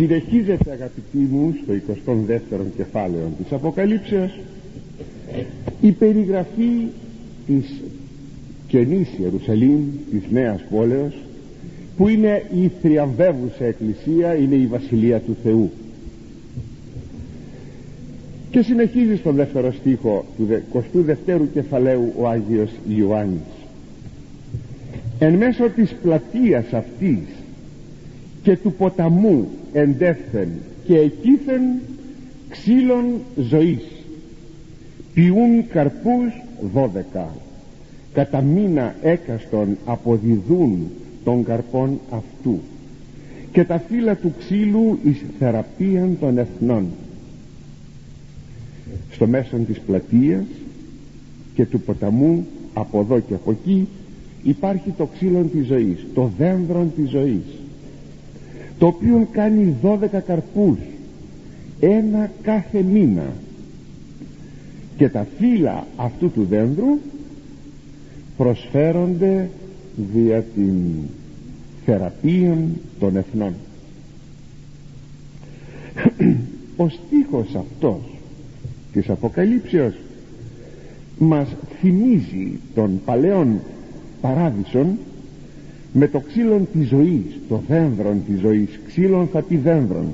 συνεχίζεται αγαπητοί μου στο 22ο κεφάλαιο της Αποκαλύψεως η περιγραφή της καινής Ιερουσαλήμ της Νέας Πόλεως που είναι η θριαμβεύουσα εκκλησία είναι η Βασιλεία του Θεού. Και συνεχίζει στον δεύτερο στίχο του 22ου κεφαλαίου ο Άγιος Ιωάννης. Εν μέσω της πλατείας αυτής και του ποταμού εντεύθεν και εκείθεν ξύλων ζωής. Ποιούν καρπούς δώδεκα. Κατά μήνα έκαστον αποδιδούν των καρπών αυτού. Και τα φύλλα του ξύλου εις θεραπείαν των εθνών. Στο μέσο της πλατείας και του ποταμού από εδώ και από εκεί υπάρχει το ξύλο της ζωής το δένδρο της ζωής το οποίο κάνει δώδεκα καρπούς ένα κάθε μήνα. Και τα φύλλα αυτού του δένδρου προσφέρονται δια την θεραπεία των εθνών. Ο στίχος αυτός της Αποκαλύψεως μας θυμίζει τον παλαιόν παράδεισον με το ξύλον της ζωής το δένδρον της ζωής ξύλον θα πει δένδρον.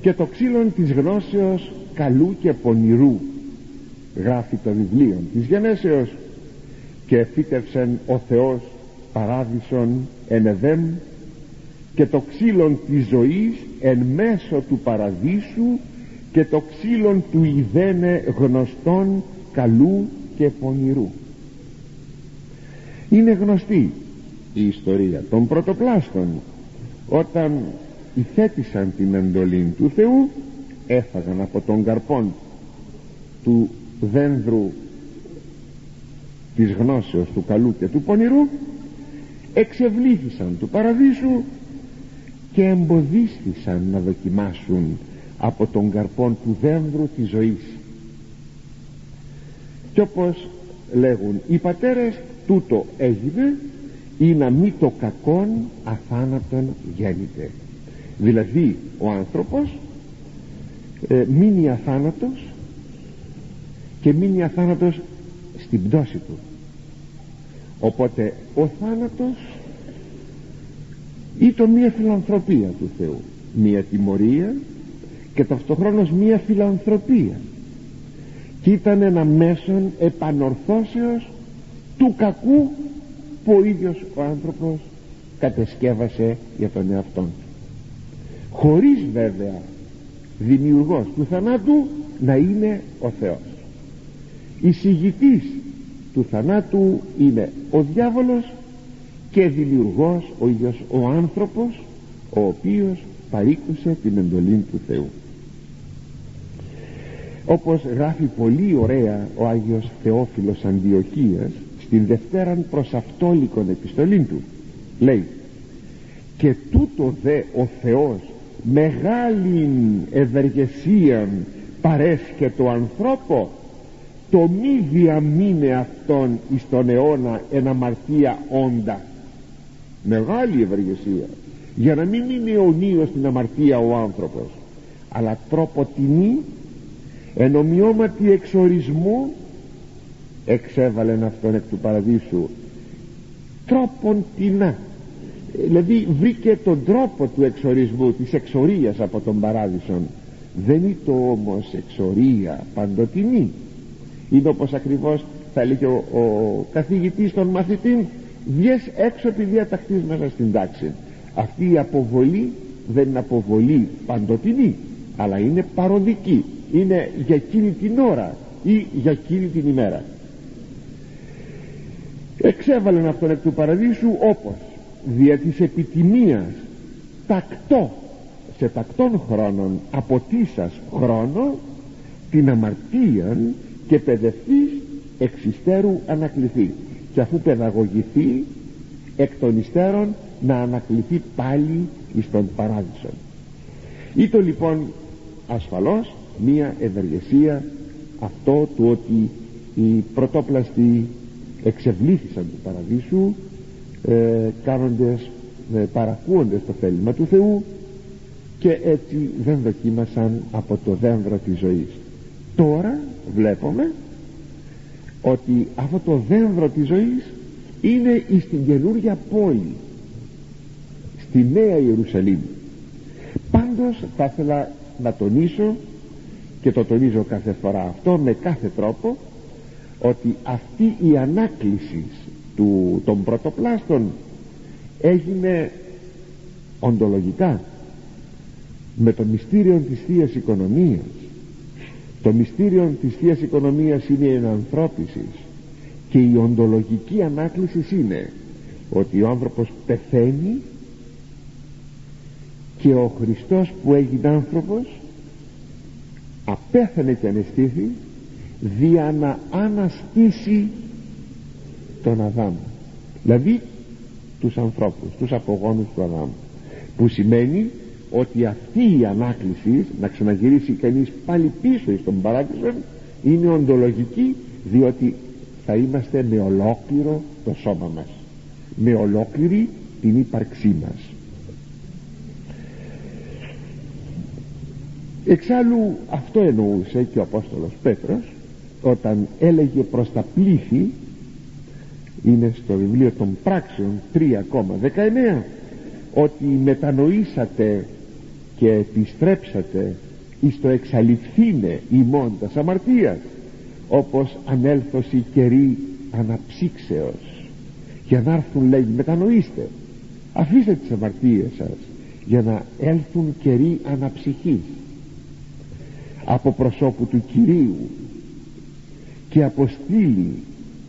Και το ξύλον της γνώσεως καλού και πονηρού γράφει το βιβλίο της γενέσεως. Και φύτευσεν ο Θεός παράδεισον εν Εδέμ και το ξύλον της ζωής εν μέσω του παραδείσου και το ξύλον του ιδένε γνωστών καλού και πονηρού. Είναι γνωστή η ιστορία των πρωτοπλάστων όταν υθέτησαν την εντολή του Θεού έφαγαν από τον καρπόν του δένδρου της γνώσεως του καλού και του πονηρού εξευλήθησαν του παραδείσου και εμποδίστησαν να δοκιμάσουν από τον καρπόν του δένδρου της ζωής. Και όπως λέγουν οι πατέρες τούτο έγινε ή να μη το κακόν αθάνατον γέννηται. Δηλαδή ο άνθρωπος ε, μείνει αθάνατος και μείνει αθάνατος στην πτώση του. Οπότε ο θάνατος ήταν μία φιλανθρωπία του Θεού. Μία τιμωρία και ταυτοχρόνως μία φιλανθρωπία. Και ήταν ένα μέσον επανορθώσεως του κακού που ο ίδιος ο άνθρωπος κατεσκεύασε για τον εαυτό του. Χωρίς βέβαια δημιουργός του θανάτου να είναι ο Θεός. Εισηγητής του θανάτου είναι ο διάβολος και δημιουργός ο ίδιος ο άνθρωπος ο οποίος παρήκουσε την εντολή του Θεού. Όπως γράφει πολύ ωραία ο Άγιος Θεόφιλος Αντιοχίας στην Δευτέραν προς Αυτόλικον επιστολή του. Λέει και τούτο δε ο Θεός μεγάλην ευεργεσίαν παρέσχε το ανθρώπο το μη διαμείνε αυτόν εις τον αιώνα εν αμαρτία όντα μεγάλη ευεργεσία. Για να μην είναι αιωνίως στην αμαρτία ο άνθρωπος αλλά τρόπο τιμή εν ομοιώματι εξορισμού εξέβαλεν αυτόν εκ του παραδείσου. Τρόπον τεινά δηλαδή βρήκε τον τρόπο του εξορισμού της εξορίας από τον παράδεισον. Δεν είναι το όμως εξορία παντοτινή. Είναι όπως ακριβώς θα έλεγε ο, ο καθηγητής των μαθητή βγες έξω τη διατακτής μέσα στην τάξη. Αυτή η αποβολή δεν είναι αποβολή παντοτινή αλλά είναι παροδική. Είναι για εκείνη την ώρα ή για εκείνη την ημέρα εξέβαλαν αυτόν εκ του παραδείσου όπως δια της επιτιμίας τακτό σε τακτών χρόνων αποτίσας χρόνο την αμαρτίαν και παιδευτής εξιστέρου ανακληθεί. Και αφού παιδαγωγηθεί εκ των υστέρων να ανακληθεί πάλι εις τον παράδεισο. Ήτο λοιπόν ασφαλώς μία ευεργεσία αυτό του ότι οι πρωτόπλαστοι εξευλήθησαν του παραδείσου ε, κάνοντες ε, παρακούοντες το θέλημα του Θεού και έτσι δεν δοκίμασαν από το δένδρο της ζωής. Τώρα βλέπουμε ότι αυτό το δένδρο της ζωής είναι στην καινούργια πόλη στη Νέα Ιερουσαλήμ. Πάντως θα ήθελα να τονίσω και το τονίζω κάθε φορά αυτό με κάθε τρόπο ότι αυτή η ανάκληση του, των πρωτοπλάστων έγινε οντολογικά με το μυστήριο της Θείας Οικονομίας. Το μυστήριο της Θείας Οικονομίας είναι η ενανθρώπιση και η οντολογική ανάκληση είναι ότι ο άνθρωπος πεθαίνει και ο Χριστός που έγινε άνθρωπος απέθανε και αναισθήθη δια να αναστήσει τον Αδάμ. Δηλαδή τους ανθρώπους τους απογόνους του Αδάμ. Που σημαίνει ότι αυτή η ανάκληση να ξαναγυρίσει κανείς πάλι πίσω στον παράδεισο είναι οντολογική διότι θα είμαστε με ολόκληρο το σώμα μας. Με ολόκληρη την ύπαρξή μας. Εξάλλου αυτό εννοούσε και ο Απόστολος Πέτρος όταν έλεγε προς τα πλήθη είναι στο βιβλίο των πράξεων 3,19 ότι μετανοήσατε και επιστρέψατε εις το εξαλειφθήνε ημών τας αμαρτίας όπως ανέλθωση καιρή αναψύξεως. Για να έρθουν λέγει μετανοήστε αφήστε τις αμαρτίες σας για να έλθουν καιροί αναψυχής. Από προσώπου του Κυρίου και αποστείλει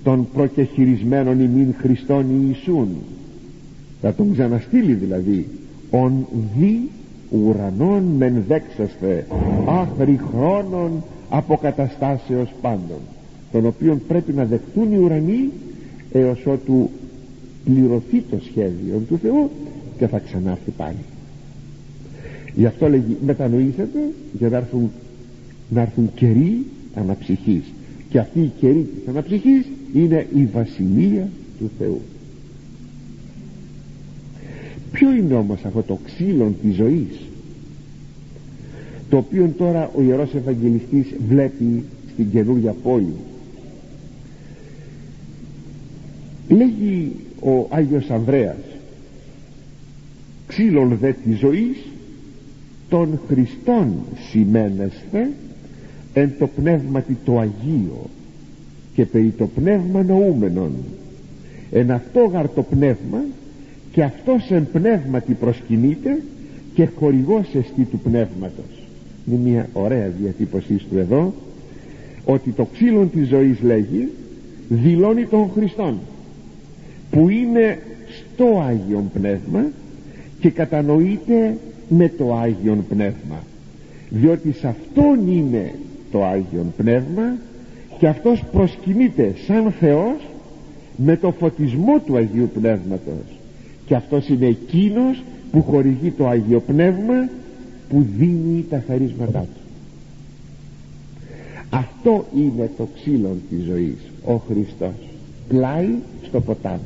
των προκεχειρισμένων ημίν Χριστών Ιησούν. Θα τον ξαναστείλει δηλαδή ον δι ουρανών μεν δέξαστε άχρη χρόνων αποκαταστάσεως πάντων τον οποίον πρέπει να δεχτούν οι ουρανοί έως ότου πληρωθεί το σχέδιο του Θεού και θα ξανάρθει πάλι γι' αυτό λέγει μετανοήσετε για να έρθουν, να έρθουν καιροί αναψυχής και αυτή η καιρή της αναψυχής είναι η βασιλεία του Θεού. Ποιο είναι όμως αυτό το ξύλο της ζωής το οποίο τώρα ο Ιερός Ευαγγελιστής βλέπει στην καινούργια πόλη; Λέγει ο Άγιος Ανδρέας ξύλων δε της ζωής των Χριστών σημαίνεσθε εν το πνεύματι το Αγίο και περί το πνεύμα νοούμενον. Εν αυτό γαρ το πνεύμα και αυτός εν πνεύματι προσκυνείται και χορηγός εστί του πνεύματος. Είναι μια ωραία διατύπωσή του εδώ ότι το ξύλο της ζωής λέγει δηλώνει τον Χριστόν που είναι στο Άγιον Πνεύμα και κατανοείται με το Άγιον Πνεύμα διότι σε αυτόν είναι το Άγιον Πνεύμα και αυτός προσκυνείται σαν Θεός με το φωτισμό του Αγίου Πνεύματος. Και αυτός είναι εκείνος που χορηγεί το Άγιο Πνεύμα που δίνει τα χαρίσματά του. Αυτό είναι το ξύλο της ζωής. Ο Χριστός πλάι στο ποτάμι.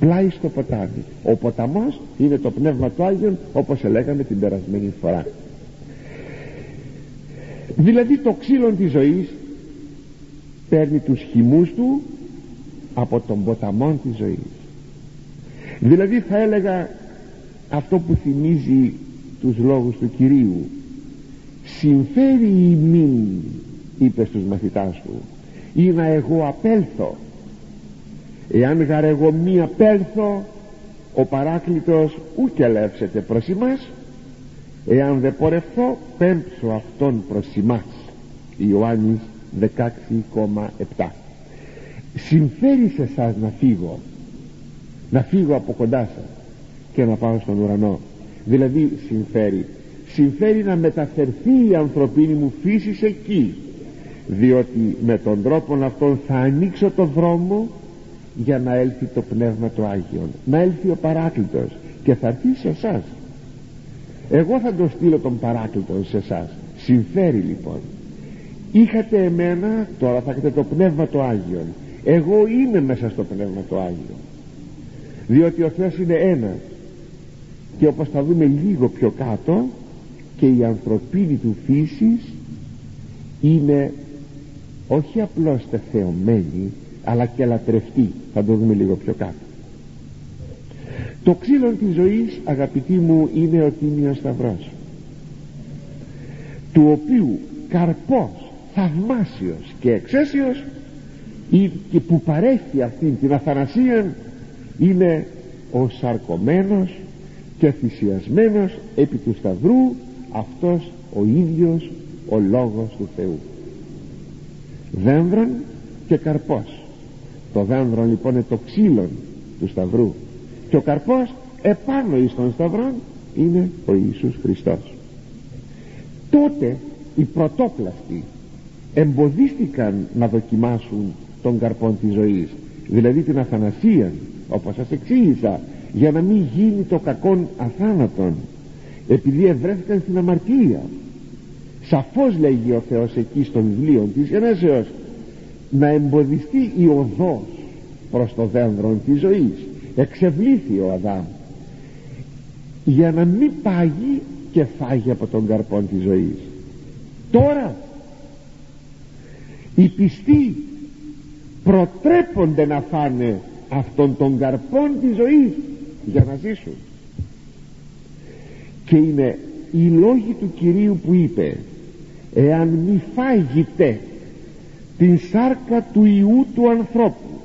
Πλάι στο ποτάμι. Ο ποταμός είναι το Πνεύμα του Άγιον όπως ελέγαμε την περασμένη φορά δηλαδή το ξύλο της ζωής παίρνει τους χυμούς του από τον ποταμό της ζωής. Δηλαδή θα έλεγα αυτό που θυμίζει τους λόγους του Κυρίου. Συμφέρει ημίν είπε στους μαθητάς του ή να εγώ απέλθω. Εάν γαρ εγώ μη απέλθω ο παράκλητος ούκ ελεύσεται προς εμάς εάν δεν πορευθώ πέμψω αυτόν προς εμάς Ιωάννης 16,7 συμφέρει σε εσάς να φύγω να φύγω από κοντά σας και να πάω στον ουρανό. Δηλαδή συμφέρει. Συμφέρει να μεταφερθεί η ανθρωπίνη μου φύση εκεί διότι με τον τρόπο αυτόν θα ανοίξω το δρόμο για να έλθει το Πνεύμα του Άγιον. Να έλθει ο Παράκλητος και θα έρθει σε εσάς. Εγώ θα το στείλω τον Παράκλητο σε εσάς. συμφέρει λοιπόν. Είχατε εμένα τώρα θα έχετε το Πνεύμα του Άγιον. Εγώ είμαι μέσα στο Πνεύμα του Άγιον. Διότι ο Θεός είναι ένας. Και όπως θα δούμε λίγο πιο κάτω και η ανθρωπίνη του φύσης είναι όχι απλώς τεθεωμένη αλλά και λατρευτή. Θα το δούμε λίγο πιο κάτω το ξύλο της ζωής αγαπητοί μου είναι ο Τίμιος Σταυρός του οποίου καρπός θαυμάσιος και εξαίσιος και που παρέχει αυτή την αθανασία είναι ο σαρκωμένος και θυσιασμένος επί του σταυρού αυτός ο ίδιος ο Λόγος του Θεού. Δένδρον και καρπός. Το δένδρον λοιπόν είναι το ξύλο του σταυρού και ο καρπός επάνω εις των σταυρών είναι ο Ιησούς Χριστός. Τότε οι πρωτόπλαστοι εμποδίστηκαν να δοκιμάσουν τον καρπόν της ζωής δηλαδή την αθανασία όπως σας εξήγησα για να μην γίνει το κακόν αθάνατον επειδή ευρέθηκαν στην αμαρτία. Σαφώς λέγει ο Θεός εκεί στο βιβλίο της Γενέσεως να εμποδιστεί η οδός προς το δένδρο της ζωής εξευλήθη ο Αδάμ. Για να μην πάγει και φάγει από τον καρπόν της ζωής. Τώρα οι πιστοί προτρέπονται να φάνε αυτόν τον καρπόν της ζωής για να ζήσουν. Και είναι οι λόγοι του Κυρίου που είπε εάν μη φάγετε την σάρκα του Ιού του ανθρώπου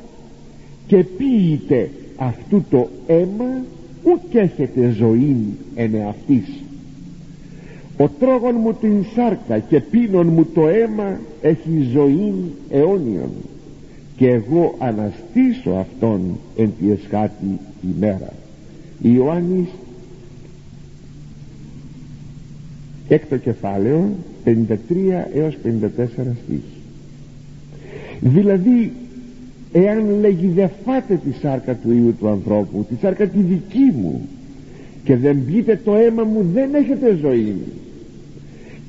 και πίετε αυτού το αίμα ουκ έχετε ζωή εν εαυτής. Ο τρόγων μου την σάρκα και πίνων μου το αίμα έχει ζωή αιώνιον. Και εγώ αναστήσω αυτόν εν τη εσχάτη ημέρα Ιωάννης έκτο κεφάλαιο 53 έως 54 στίχη. Δηλαδή εάν λέγει δεν φάτε τη σάρκα του Υιού του ανθρώπου τη σάρκα τη δική μου και δεν πείτε το αίμα μου δεν έχετε ζωή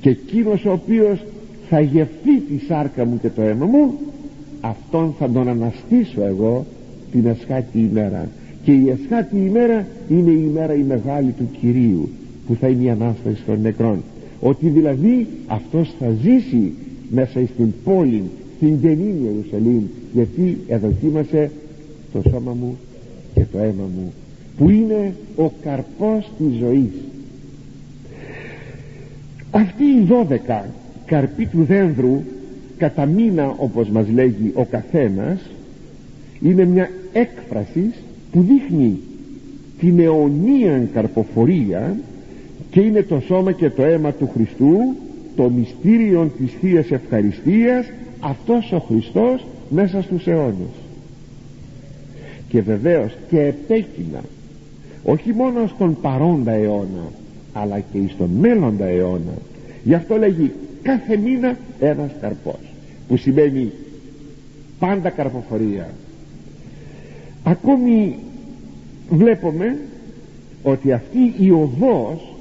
και εκείνος ο οποίος θα γευθεί τη σάρκα μου και το αίμα μου αυτόν θα τον αναστήσω εγώ την εσχάτη ημέρα. Και η εσχάτη ημέρα είναι η ημέρα η μεγάλη του Κυρίου που θα είναι η Ανάσταση των νεκρών. Ότι δηλαδή αυτός θα ζήσει μέσα στην πόλη στην καινή Ιερουσαλήμ γιατί εδοκίμασε το σώμα μου και το αίμα μου που είναι ο καρπός της ζωής. Αυτοί οι δώδεκα καρποί του δένδρου κατά μήνα όπως μας λέγει ο καθένας είναι μια έκφραση που δείχνει την αιωνία καρποφορία και είναι το σώμα και το αίμα του Χριστού το μυστήριο της Θείας Ευχαριστίας αυτός ο Χριστός μέσα στους αιώνες. Και βεβαίως και επέκεινα όχι μόνο στον παρόντα αιώνα αλλά και στον μέλλοντα αιώνα. Γι' αυτό λέγει κάθε μήνα ένας καρπός που σημαίνει πάντα καρποφορία. Ακόμη βλέπουμε ότι αυτή η οδός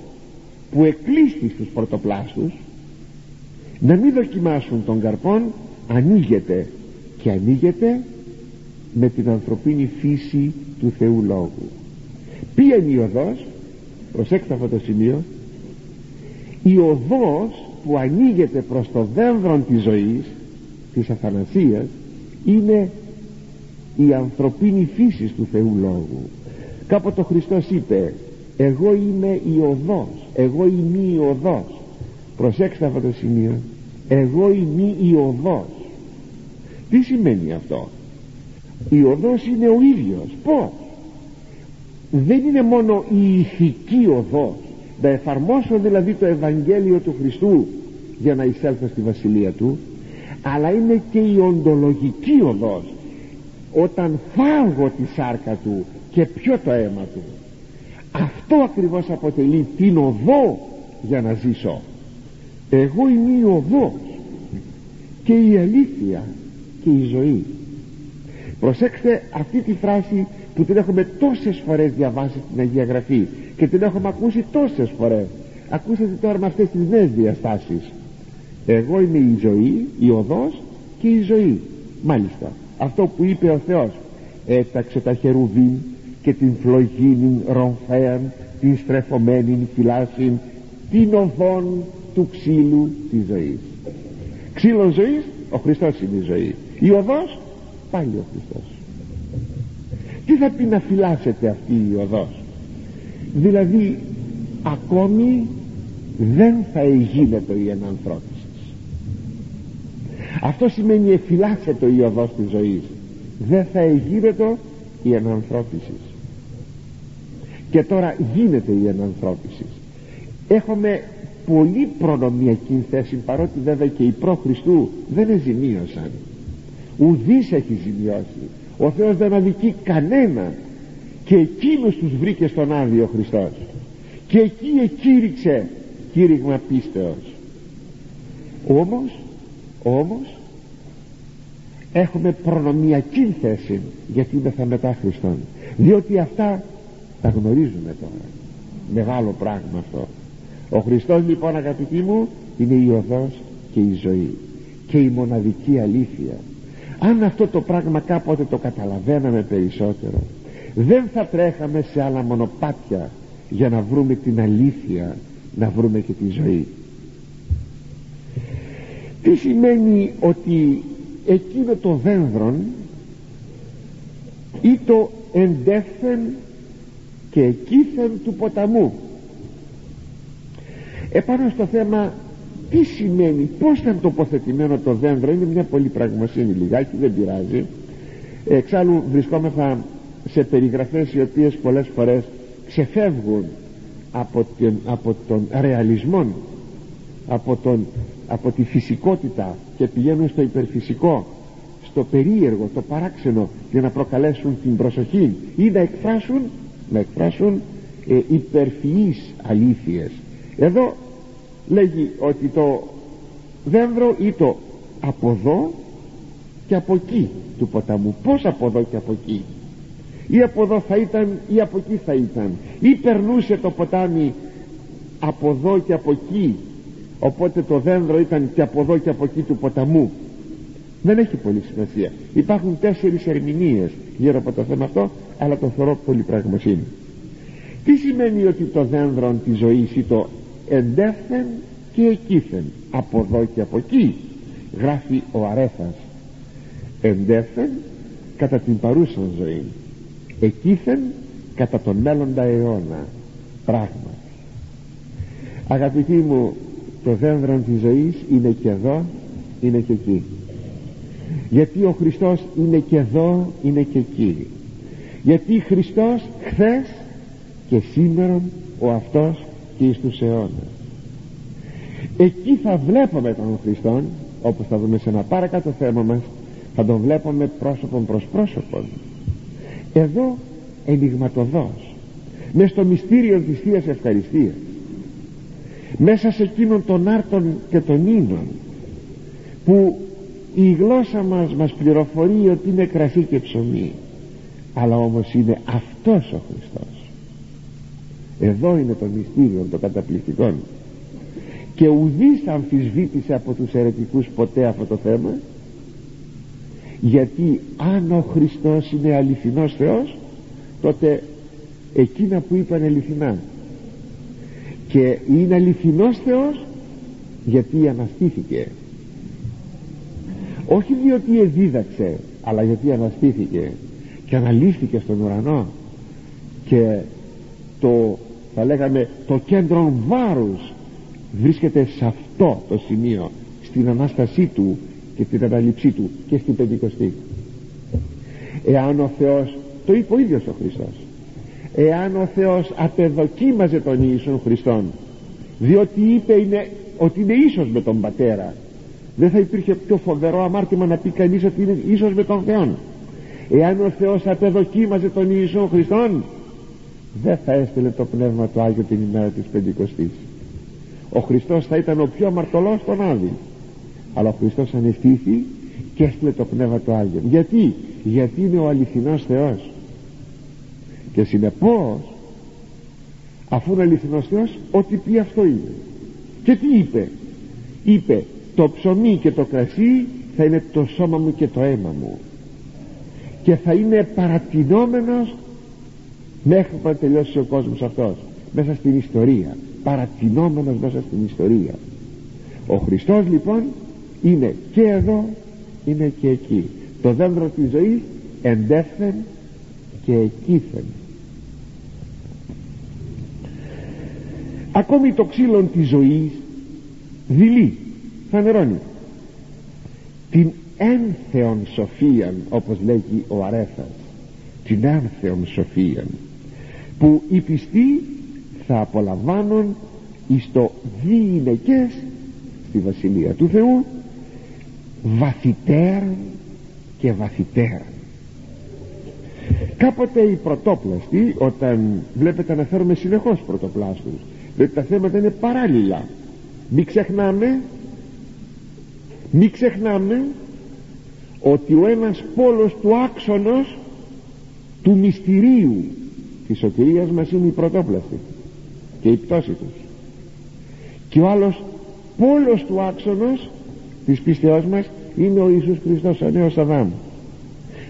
που εκλείστη στους πρωτοπλάστους να μην δοκιμάσουν τον καρπόν ανοίγεται και ανοίγεται με την ανθρωπίνη φύση του Θεού Λόγου. Ποια είναι η οδός προσέξτε αυτό το σημείο η οδός που ανοίγεται προς το δένδρο της ζωής της αθανασίας είναι η ανθρωπίνη φύση του Θεού Λόγου. Κάποτε ο Χριστός είπε εγώ είμαι η οδός εγώ είμαι η οδός προσέξτε αυτό το σημείο εγώ είμαι η οδός τι σημαίνει αυτό; Η οδός είναι ο ίδιος. Πως δεν είναι μόνο η ηθική οδός. Να εφαρμόσω δηλαδή το Ευαγγέλιο του Χριστού για να εισέλθω στη Βασιλεία Του αλλά είναι και η οντολογική οδός. Όταν φάγω τη σάρκα Του και πιω το αίμα Του. Αυτό ακριβώς αποτελεί την οδό για να ζήσω. Εγώ είμαι η οδός. Και η αλήθεια και η ζωή. Προσέξτε αυτή τη φράση που την έχουμε τόσες φορές διαβάσει στην Αγία Γραφή και την έχουμε ακούσει τόσες φορές. Ακούσατε τώρα με αυτές τις νέες διαστάσεις. Εγώ είμαι η ζωή η οδός και η ζωή μάλιστα αυτό που είπε ο Θεός. Έταξε τα χερουβίν και την φλογίνην ρομφέαν την στρεφωμένη φυλάσσιν την οδόν του ξύλου της ζωής ξύλος ζωής ο Χριστός είναι η ζωή η οδός πάλι ο Χριστός. Τι θα πει να φυλάσσεται αυτή η οδός δηλαδή ακόμη δεν θα εγίνεται η ενανθρώπιση αυτό σημαίνει εφυλάσσεται η οδός της ζωής. Δεν θα εγίνεται η ενανθρώπιση και τώρα γίνεται η ενανθρώπιση έχουμε πολύ προνομιακή θέση παρότι βέβαια και οι προ Χριστού δεν εζημίωσαν ουδής έχει ζημιώσει. Ο Θεός δεν αδικεί κανένα και εκείνος τους βρήκε στον Άδειο Χριστός. Και εκεί εκήρυξε κήρυγμα πίστεως. Όμως όμως έχουμε προνομιακή θέση γιατί είμαστε μετά Χριστόν. Διότι αυτά τα γνωρίζουμε τώρα. Μεγάλο πράγμα αυτό. Ο Χριστός λοιπόν αγαπητοί μου είναι η οδός και η ζωή. Και η μοναδική αλήθεια αν αυτό το πράγμα κάποτε το καταλαβαίναμε περισσότερο δεν θα τρέχαμε σε άλλα μονοπάτια για να βρούμε την αλήθεια να βρούμε και τη ζωή. Τι σημαίνει ότι εκείνο το δένδρον ή το εντέφθεν και εκείθεν του ποταμού; Επάνω στο θέμα τι σημαίνει πως ήταν τοποθετημένο το δένδρο είναι μια πολύ πραγμοσύνη λιγάκι δεν πειράζει. Εξάλλου βρισκόμεθα σε περιγραφές οι οποίες πολλές φορές ξεφεύγουν από, την, από τον ρεαλισμό από, τον, από τη φυσικότητα και πηγαίνουν στο υπερφυσικό στο περίεργο, το παράξενο για να προκαλέσουν την προσοχή ή να εκφράσουν, να εκφράσουν ε, υπερφυείς αλήθειες. Εδώ λέγει ότι το δένδρο ή το από εδώ και από εκεί του ποταμού. Πως από εδώ και από εκεί ή από εδώ θα ήταν ή από εκεί θα ήταν ή περνούσε το ποτάμι από εδώ και από εκεί οπότε το δένδρο ήταν και από εδώ και από εκεί του ποταμού. Δεν έχει πολύ σημασία. Υπάρχουν τέσσερις ερμηνείες γύρω από το θέμα αυτό αλλά το θεωρώ πολύ πραγμοσύνη τι σημαίνει ότι το δένδρο της ζωής ή το εντέφθεν και εκείθεν. Από εδώ και από εκεί γράφει ο Αρέφας εντέφθεν κατά την παρούσα ζωή εκείθεν κατά τον μέλλοντα αιώνα. Πράγμα. Αγαπητοί μου το δένδρο της ζωής είναι και εδώ είναι και εκεί. Γιατί ο Χριστός είναι και εδώ είναι και εκεί. Γιατί Χριστός χθες και σήμερα ο αυτός και εις τους αιώνας εκεί θα βλέπουμε τον Χριστόν όπως θα δούμε σε ένα παρακάτω θέμα μας θα τον βλέπουμε πρόσωπον προς πρόσωπον. Εδώ ενηγματοδός μες στο μυστήριο της Θείας Ευχαριστίας μέσα σε εκείνον τον άρτον και τον ίνων που η γλώσσα μας μας πληροφορεί ότι είναι κρασί και ψωμί αλλά όμως είναι αυτός ο Χριστός εδώ είναι το μυστήριο των καταπληκτικών. Και ουδής αμφισβήτησε από τους αιρετικούς ποτέ αυτό το θέμα γιατί αν ο Χριστός είναι αληθινός Θεός τότε εκείνα που είπαν αληθινά. Και είναι αληθινός Θεός γιατί αναστήθηκε. Όχι διότι εδίδαξε αλλά γιατί αναστήθηκε και αναλύθηκε στον ουρανό και το θα λέγαμε το κέντρο βάρους. Βρίσκεται σε αυτό το σημείο στην Ανάστασή Του και στην αναλήψή Του και στην Πεντηκοστή. Εάν ο Θεός το είπε ο ίδιος ο Χριστός εάν ο Θεός απεδοκίμαζε τον Ιησούν Χριστόν διότι είπε είναι, ότι είναι ίσος με τον Πατέρα δεν θα υπήρχε πιο φοβερό αμάρτημα να πει κανείς ότι είναι ίσος με τον Θεό εάν ο Θεός απεδοκίμαζε τον Ιησούν Χριστόν δεν θα έστειλε το Πνεύμα του Άγιο την ημέρα της Πεντηκοστής. Ο Χριστός θα ήταν ο πιο αμαρτωλός των Άδη αλλά ο Χριστός ανεστήθη και έστειλε το Πνεύμα του Άγιο γιατί; Γιατί είναι ο αληθινός Θεός. Και συνεπώς αφού είναι αληθινός Θεός ό,τι πει αυτό είναι. Και τι είπε; Είπε το ψωμί και το κρασί θα είναι το σώμα μου και το αίμα μου. Και θα είναι παρατηνόμενος μέχρι που τελειώσει ο κόσμος αυτός. Μέσα στην ιστορία. Παρατηνόμενος μέσα στην ιστορία. Ο Χριστός λοιπόν είναι και εδώ είναι και εκεί. Το δέντρο της ζωής εντεύθεν και εκείθεν. Ακόμη το ξύλο της ζωής δειλεί φανερώνει την ένθεον σοφίαν όπως λέγει ο Αρέθας την ένθεον σοφίαν που οι πιστοί θα απολαμβάνουν εις το διηνεκές στη Βασιλεία του Θεού βαθυτέραν και βαθυτέραν κάποτε οι πρωτόπλαστοι όταν βλέπετε αναφέρουμε συνεχώς πρωτοπλάστους διότι τα θέματα είναι παράλληλα μην ξεχνάμε μην ξεχνάμε ότι ο ένας πόλος του άξονος του μυστηρίου της σωτηρίας μας είναι η πρωτόπλαστη και η πτώση τους. Και ο άλλος πόλος του άξονος της πίστεώς μας είναι ο Ιησούς Χριστός ο νέος Αδάμ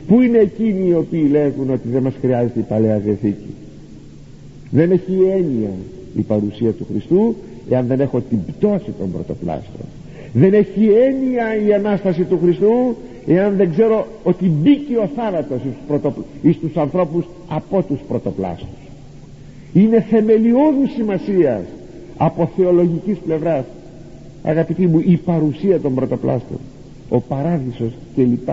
που είναι εκείνοι οι οποίοι λέγουν ότι δεν μας χρειάζεται η Παλαιά Διαθήκη. Δεν έχει έννοια η παρουσία του Χριστού εάν δεν έχω την πτώση των πρωτοπλάστων δεν έχει έννοια η Ανάσταση του Χριστού εάν δεν ξέρω ότι μπήκε ο θάνατος εις, πρωτο, εις τους ανθρώπους από τους πρωτοπλάστους. Είναι θεμελιώδου σημασίας από θεολογικής πλευράς αγαπητοί μου η παρουσία των πρωτοπλάστων ο παράδεισος κλπ.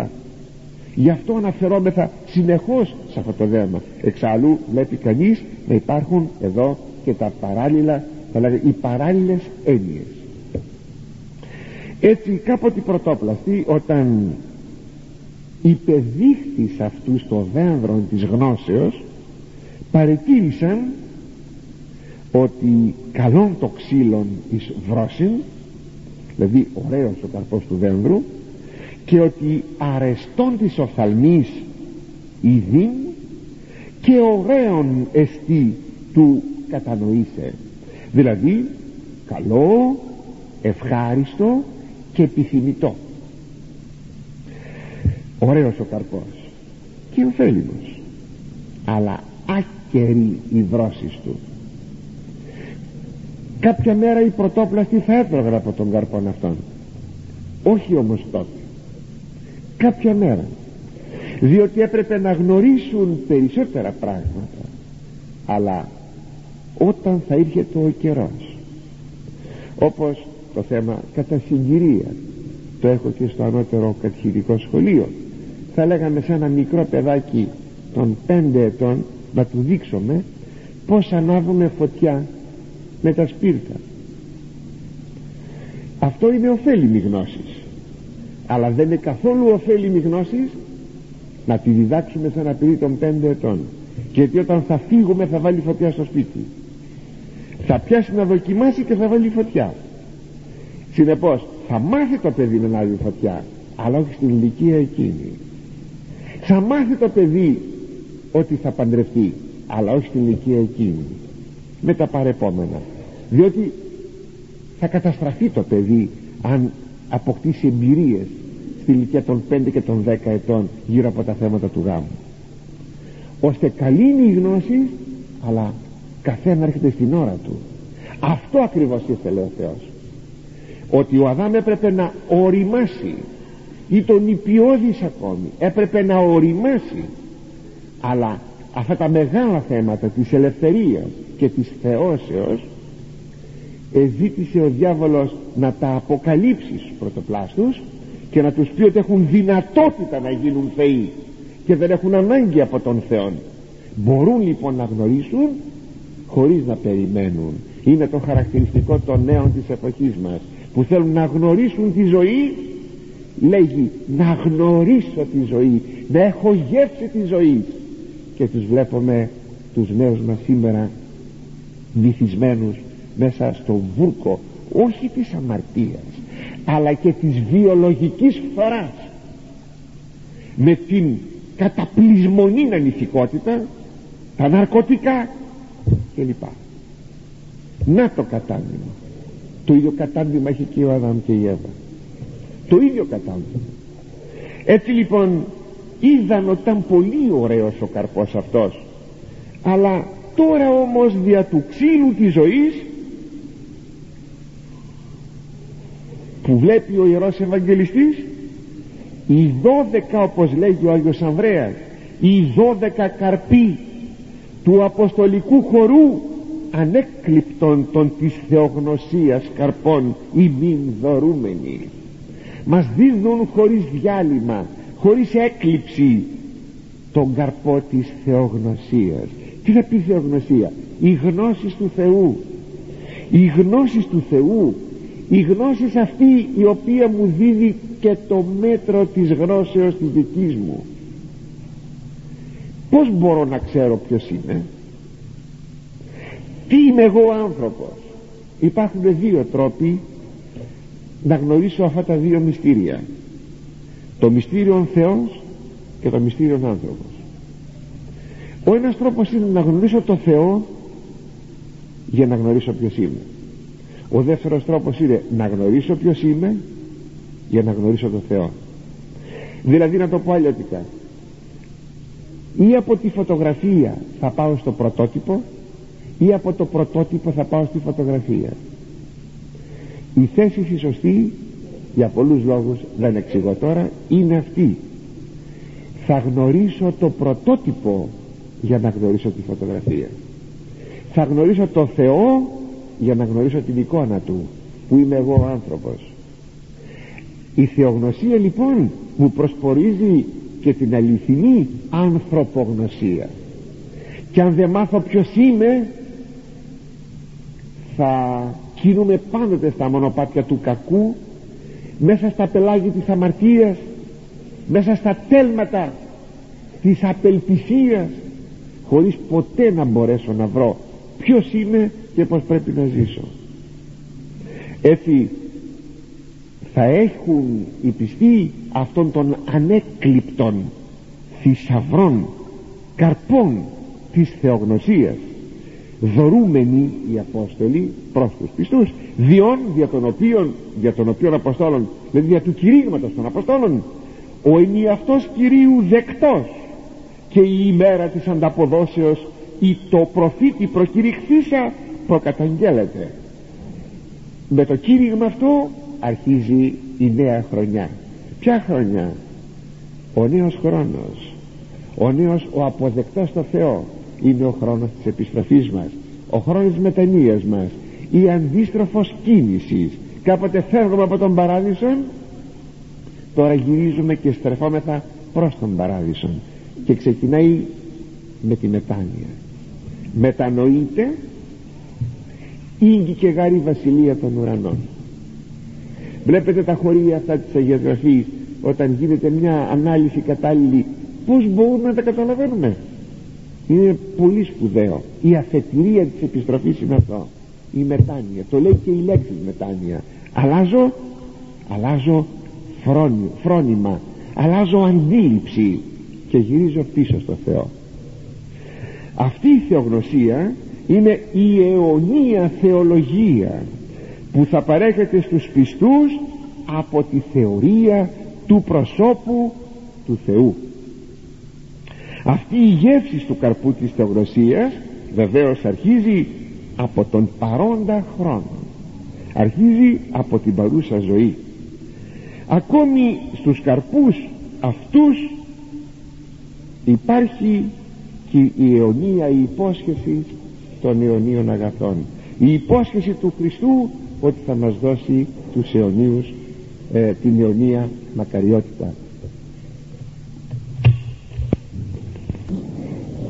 Γι' αυτό αναφερόμεθα συνεχώς σε αυτό το δέμα εξάλλου βλέπει κανείς να υπάρχουν εδώ και τα παράλληλα θα λέγαμε οι παράλληλες έννοιες. Έτσι κάποτε οι πρωτόπλαστοι όταν υπεδείχθης αυτούς στο δένδρο της γνώσεως παρετήρησαν ότι καλόν το ξύλον εις βρόσιν δηλαδή ωραίος ο καρπός του δένδρου και ότι αρεστών της οφθαλμής ειδήν και ωραίον εστί του κατανοήσε. Δηλαδή καλό ευχάριστο και επιθυμητό ωραίος ο καρπός και ωφέλιμος. Αλλά άκερη η δρόση του. Κάποια μέρα οι πρωτόπλαστοι θα έτρωγαν από τον καρπόν αυτόν. Όχι όμως τότε. Κάποια μέρα. Διότι έπρεπε να γνωρίσουν περισσότερα πράγματα. Αλλά όταν θα έρχεται ο καιρός. Όπως το θέμα κατά συγκυρία. Το έχω και στο ανώτερο κατηχητικό σχολείο θα λέγαμε σε ένα μικρό παιδάκι των πέντε ετών να του δείξουμε πως ανάβουμε φωτιά με τα σπίρτα. Αυτό είναι ωφέλιμη γνώση. Αλλά δεν είναι καθόλου ωφέλιμη γνώση να τη διδάξουμε σε ένα παιδί των πέντε ετών. Γιατί όταν θα φύγουμε θα βάλει φωτιά στο σπίτι. Θα πιάσει να δοκιμάσει και θα βάλει φωτιά. Συνεπώς θα μάθει το παιδί να λάβει φωτιά αλλά όχι στην ηλικία εκείνη θα μάθει το παιδί ότι θα παντρευτεί αλλά όχι στην ηλικία εκείνη με τα παρεπόμενα. Διότι θα καταστραφεί το παιδί αν αποκτήσει εμπειρίες στη ηλικία των 5 και των 10 ετών γύρω από τα θέματα του γάμου. Ώστε καλή είναι η γνώση αλλά καθένα έρχεται στην ώρα του. Αυτό ακριβώς ήθελε ο Θεός. Ότι ο Αδάμ έπρεπε να οριμάσει ή τον υπιώδης ακόμη. Έπρεπε να οριμάσει. Αλλά αυτά τα μεγάλα θέματα της ελευθερίας και της θεώσεως ζήτησε ο διάβολος να τα αποκαλύψει στους πρωτοπλάστους και να τους πει ότι έχουν δυνατότητα να γίνουν θεοί και δεν έχουν ανάγκη από τον Θεό μπορούν λοιπόν να γνωρίσουν χωρίς να περιμένουν. Είναι το χαρακτηριστικό των νέων της εποχής μας που θέλουν να γνωρίσουν τη ζωή λέγει να γνωρίσω τη ζωή να έχω γεύση τη ζωή και τους βλέπουμε τους νέους μας σήμερα βυθισμένους μέσα στο βούρκο όχι της αμαρτίας αλλά και της βιολογικής φοράς με την καταπλησμονή ανηθικότητα τα ναρκωτικά κλπ. Να το κατάντημα το ίδιο κατάντημα έχει και ο Αδάμ και η Εύα το ίδιο κατάντημα έτσι λοιπόν είδαν ότι ήταν πολύ ωραίος ο καρπός αυτός. Αλλά τώρα όμως δια του ξύλου της ζωής που βλέπει ο Ιερός Ευαγγελιστής οι δώδεκα όπως λέγει ο Άγιος Ανδρέας οι δώδεκα καρποί του Αποστολικού χορού ανέκλειπτον των της θεογνωσίας καρπών ή μην δωρούμενοι μας δίνουν χωρίς διάλειμμα χωρίς έκλειψη τον καρπό της θεογνωσίας. Τι θα πει θεογνωσία; Η γνώση του Θεού. Η γνώση του Θεού. Η γνώση αυτή η οποία μου δίδει και το μέτρο της γνώσεως της δικής μου. Πως μπορώ να ξέρω ποιος είμαι; Τι είμαι εγώ άνθρωπος; Υπάρχουν δύο τρόποι να γνωρίσω αυτά τα δύο μυστήρια. Το μυστήριο Θεός και το μυστήριο άνθρωπος. Ο ένας τρόπος είναι να γνωρίσω το Θεό για να γνωρίσω ποιος είμαι. Ο δεύτερος τρόπος είναι να γνωρίσω ποιος είμαι για να γνωρίσω το Θεό. Δηλαδή να το πω αλλιώτικα. Ή από τη φωτογραφία θα πάω στο πρωτότυπο ή από το πρωτότυπο θα πάω στη φωτογραφία η θέση η σωστή για πολλούς λόγους δεν εξηγώ τώρα είναι αυτή. Θα γνωρίσω το πρωτότυπο για να γνωρίσω τη φωτογραφία. Θα γνωρίσω το Θεό για να γνωρίσω την εικόνα Του που είμαι εγώ ο άνθρωπος. Η θεογνωσία λοιπόν μου προσπορίζει και την αληθινή ανθρωπογνωσία. Και αν δεν μάθω ποιος είμαι θα κινούμε πάντοτε στα μονοπάτια του κακού μέσα στα πελάγια της αμαρτίας μέσα στα τέλματα της απελπισίας χωρίς ποτέ να μπορέσω να βρω ποιος είμαι και πως πρέπει να ζήσω. Έτσι θα έχουν οι πιστοί αυτών των ανέκλειπτων θησαυρών καρπών της θεογνωσίας δωρούμενοι οι Απόστολοι προς τους πιστούς διόν για τον οποίον για τον οποίον Αποστόλων δηλαδή για του κηρύγματος των Αποστόλων ο ενιαυτός Κυρίου δεκτός και η ημέρα της ανταποδόσεως ή το προφήτη προκηρυχθήσα προκαταγγέλλεται. Με το κήρυγμα αυτό αρχίζει η νέα χρονιά. Ποια χρονιά; Ο νέος χρόνος. Ο νέος ο αποδεκτός στο Θεό είναι ο χρόνος της επιστροφής μας ο χρόνος μετανοίας μας η αντίστροφος κίνησης. Κάποτε φεύγουμε από τον παράδεισο τώρα γυρίζουμε και στρεφόμεθα προς τον παράδεισο. Και ξεκινάει με τη μετάνοια. Μετανοείται ήγγι και γάρη βασιλεία των ουρανών. Βλέπετε τα χωρία αυτά της Αγίας Γραφής όταν γίνεται μια ανάλυση κατάλληλη. Πως μπορούμε να τα καταλαβαίνουμε; Είναι πολύ σπουδαίο. Η αφετηρία της επιστροφής είναι αυτό. Η μετάνοια. Το λέει και η λέξη μετάνοια. Αλλάζω αλλάζω φρόνημα. Αλλάζω αντίληψη και γυρίζω πίσω στο Θεό. Αυτή η θεογνωσία είναι η αιωνία θεολογία που θα παρέχεται στους πιστούς από τη θεωρία του προσώπου του Θεού αυτή η γεύση του καρπού της θεογνωσίας βεβαίως αρχίζει από τον παρόντα χρόνο. Αρχίζει από την παρούσα ζωή. Ακόμη στους καρπούς αυτούς υπάρχει και η αιωνία η υπόσχεση των αιωνίων αγαθών. Η υπόσχεση του Χριστού ότι θα μας δώσει τους αιωνίους ε, την αιωνία μακαριότητα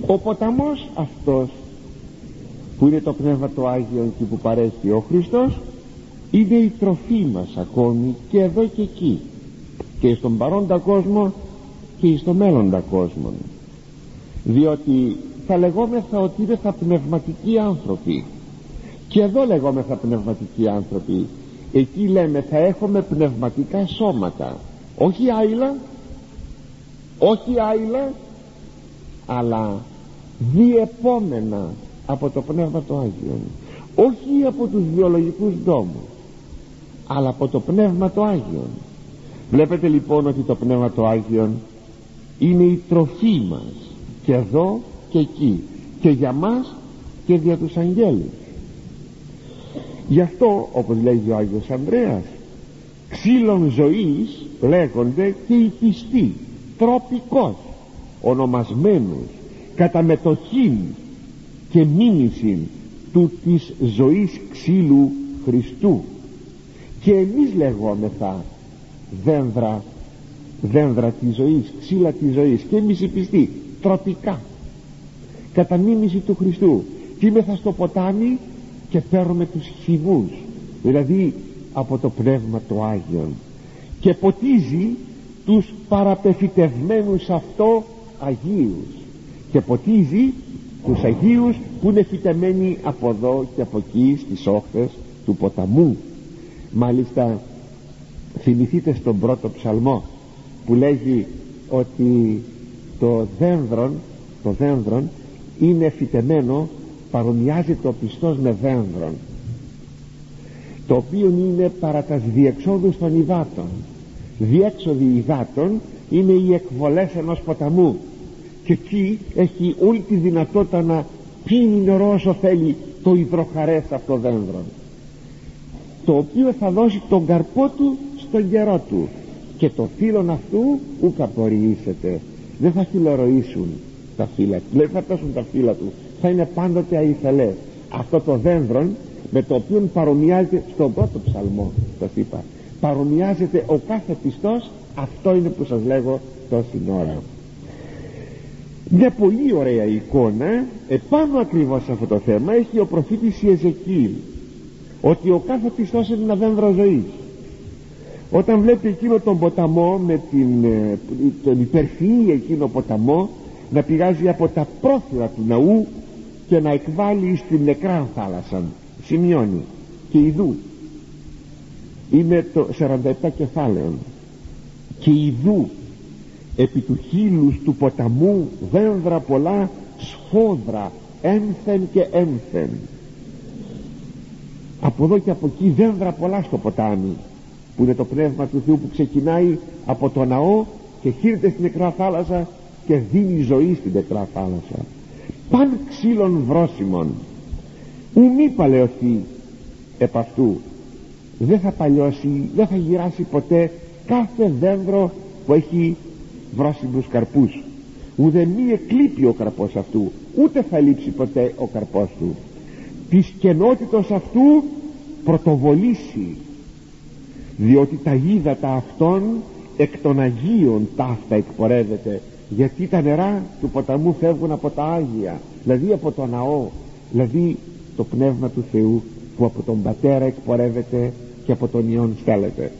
ο ποταμός αυτός που είναι το Πνεύμα το Άγιο και που παρέχει ο Χριστός είναι η τροφή μας ακόμη και εδώ και εκεί. Και στον παρόντα κόσμο και στο μέλλοντα κόσμο διότι θα λεγόμεθα ότι είναι θα πνευματικοί άνθρωποι. Και εδώ λεγόμεθα πνευματικοί άνθρωποι. Εκεί λέμε θα έχουμε πνευματικά σώματα. Όχι άειλα όχι άειλα αλλά διεπόμενα από το Πνεύμα το Άγιο. Όχι από τους βιολογικούς νόμους αλλά από το Πνεύμα το Άγιο. Βλέπετε λοιπόν ότι το Πνεύμα το Άγιο είναι η τροφή μας και εδώ και εκεί και για μας και δια τους αγγέλους. Γι' αυτό όπως λέγει ο Άγιος Ανδρέας ξύλων ζωής λέγονται και οι πιστοί τροπικός ονομασμένους κατά μετοχήν και μίμησιν του της ζωής ξύλου Χριστού. Και εμείς λεγόμεθα δένδρα δένδρα της ζωής ξύλα της ζωής. Και εμείς οι πιστοί τροπικά κατά μίμηση του Χριστού. Και είμεθα στο ποτάμι και παίρνουμε τους χυμούς δηλαδή από το Πνεύμα το Άγιον. Και ποτίζει τους παραπεφυτευμένους αυτό Αγίους και ποτίζει τους Αγίους που είναι φυτεμένοι από εδώ και από εκεί στις όχθες του ποταμού. Μάλιστα θυμηθείτε στον πρώτο ψαλμό που λέγει ότι το δένδρον το δένδρον είναι φυτεμένο παρομοιάζεται ο πιστός με δένδρον το οποίο είναι παρά τα διεξόδους των υδάτων. Διέξοδοι υδάτων είναι οι εκβολές ενός ποταμού και εκεί έχει όλη τη δυνατότητα να πίνει νερό όσο θέλει το υδροχαρές αυτό δένδρον. Το οποίο θα δώσει τον καρπό του στον καιρό του. Και το φύλλον αυτού ούκα απορριήσεται δεν θα φιλορωήσουν τα φύλλα του. Δεν θα πέσουν τα φύλλα του. Θα είναι πάντοτε αϊθελές αυτό το δένδρον με το οποίο παρομοιάζεται στον πρώτο ψαλμό σας είπα παρομοιάζεται ο κάθε πιστός. Αυτό είναι που σας λέγω τόση ώρα μια πολύ ωραία εικόνα επάνω ακριβώς σε αυτό το θέμα έχει ο προφήτης Ιεζεκίλ ότι ο κάθε πιστός είναι ένα δένδρο ζωής. Όταν βλέπει εκείνο τον ποταμό με την, ε, τον υπερφυή εκείνο ποταμό να πηγάζει από τα πρόθυρα του ναού και να εκβάλει στην νεκρά θάλασσα σημειώνει και ειδού είναι το 47 κεφάλαιο και ειδού επί του χείλους του ποταμού δένδρα πολλά σφόδρα ένθεν και ένθεν. Από εδώ και από εκεί δένδρα πολλά στο ποτάμι που είναι το πνεύμα του Θεού που ξεκινάει από το ναό και χύρεται στην νεκρά θάλασσα και δίνει ζωή στην νεκρά θάλασσα. Παν ξύλων βρόσιμων. Ου μη παλαιωθεί επ' αυτού. Δεν θα παλιώσει δεν θα γυράσει ποτέ κάθε δένδρο που έχει βρόσιμους καρπούς. Ουδε μη εκλείπει ο καρπός αυτού ούτε θα λείψει ποτέ ο καρπός του. Της κενότητος αυτού πρωτοβολήσει διότι τα ύδατα αυτών εκ των Αγίων ταύτα εκπορεύεται γιατί τα νερά του ποταμού φεύγουν από τα Άγια δηλαδή από το ναό δηλαδή το Πνεύμα του Θεού που από τον Πατέρα εκπορεύεται και από τον Υιόν στέλνεται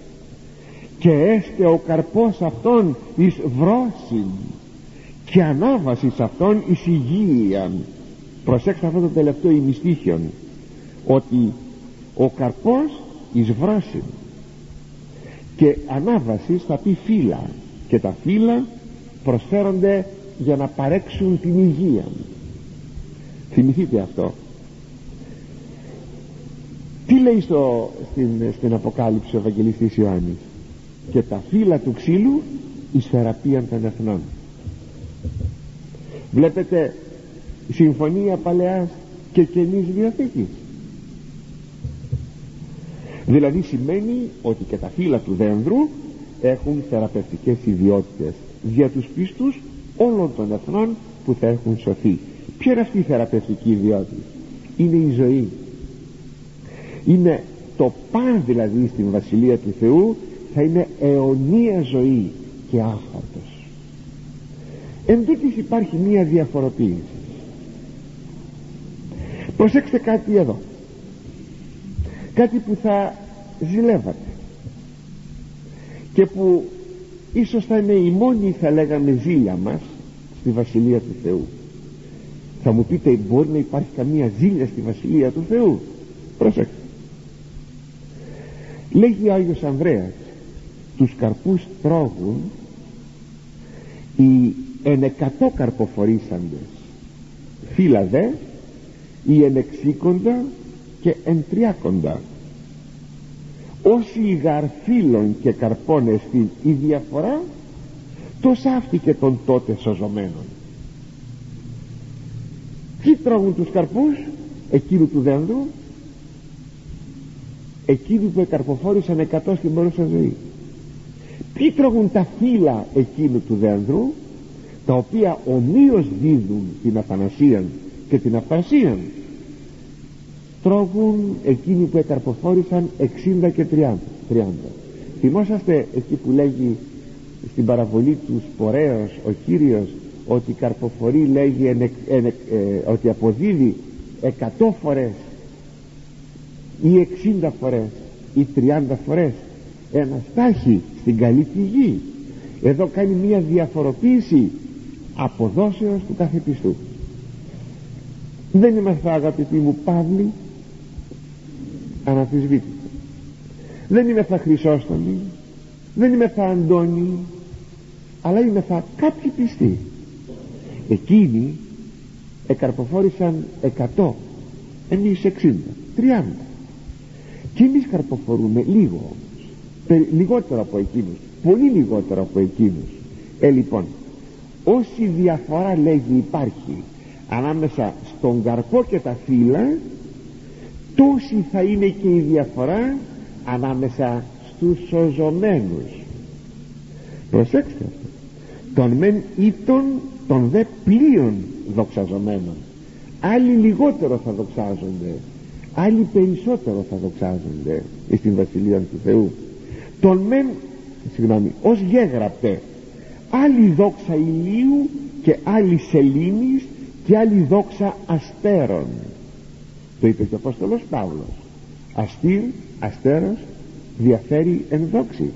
και έστε ο καρπός αυτών εις βρόσιν και ανάβαση αυτών εις υγείαν. Προσέξτε αυτό το τελευταίο ημιστήχιον ότι ο καρπός εις βρόσιν και ανάβαση θα πει φύλλα και τα φύλλα προσφέρονται για να παρέξουν την υγεία. Θυμηθείτε αυτό. Τι λέει στο, στην, στην Αποκάλυψη ο Ευαγγελιστής Ιωάννης; Και τα φύλλα του ξύλου εις θεραπείαν των εθνών. Βλέπετε συμφωνία παλαιάς και καινής διαθήκης δηλαδή σημαίνει ότι και τα φύλλα του δένδρου έχουν θεραπευτικές ιδιότητες για τους πίστους όλων των εθνών που θα έχουν σωθεί. Ποια είναι αυτή η θεραπευτική ιδιότητα; Είναι η ζωή. Είναι το παν δηλαδή στην Βασιλεία του Θεού θα είναι αιωνία ζωή και άφαρτος εν τούτης υπάρχει μία διαφοροποίηση. Προσέξτε κάτι εδώ. Κάτι που θα ζηλεύατε. Και που ίσως θα είναι η μόνη θα λέγαμε ζήλια μας στη Βασιλεία του Θεού. Θα μου πείτε μπορεί να υπάρχει καμία ζήλια στη Βασιλεία του Θεού; Προσέξτε. Λέγει ο Άγιος Ανδρέας τους καρπούς τρώγουν οι ενεκατό καρποφορήσαντες φύλλα δε οι ενεξίκοντα και εντριάκοντα όσοι γαρφύλων και καρπών εστίν η διαφορά το σάφτηκε των τότε σωζομένων τι τρώγουν τους καρπούς; Εκείνου του δένδρου εκείνου που εκαρποφόρησαν εκατό στην παρούσα ζωή ποιοι τρώγουν τα φύλλα εκείνου του δένδρου τα οποία ομοίως δίδουν την αθανασία και την αυθαρσία τρώγουν εκείνοι που εκαρποφόρησαν 60 και 30, 30. θυμόσαστε εκεί που λέγει στην παραβολή τους σπορέως ο Κύριος ότι καρποφορεί λέγει ε, ότι αποδίδει 100 φορές ή 60 φορές ή 30 φορές ένα στάχι στην καλή τη γη. Εδώ κάνει μια διαφοροποίηση αποδόσεως του κάθε πιστού. Δεν είμαστε αγαπητοί μου Παύλοι αναφυσβήτητα δεν είμαι θα Χρυσόστομοι δεν είμαι θα Αντώνη αλλά είμαι θα κάποιοι πιστοί. Εκείνοι εκαρποφόρησαν 100 εμείς 60 30 και εμείς καρποφορούμε λίγο. όμως λιγότερο από εκείνους. Πολύ λιγότερο από εκείνους. Ε λοιπόν όση διαφορά λέγει υπάρχει ανάμεσα στον καρπό και τα φύλλα τόση θα είναι και η διαφορά ανάμεσα στους σωζωμένους. Προσέξτε τον μεν ήτον τον δε πλοίον δοξαζομένων άλλοι λιγότερο θα δοξάζονται άλλοι περισσότερο θα δοξάζονται στην Βασιλεία του Θεού τον μεν συγγνώμη ως γέγραπτε. Άλλη δόξα ηλίου και άλλη σελήνης και άλλη δόξα αστέρων. Το είπε και ο Απόστολος Παύλος. Αστήρ, αστέρος διαφέρει εν δόξη.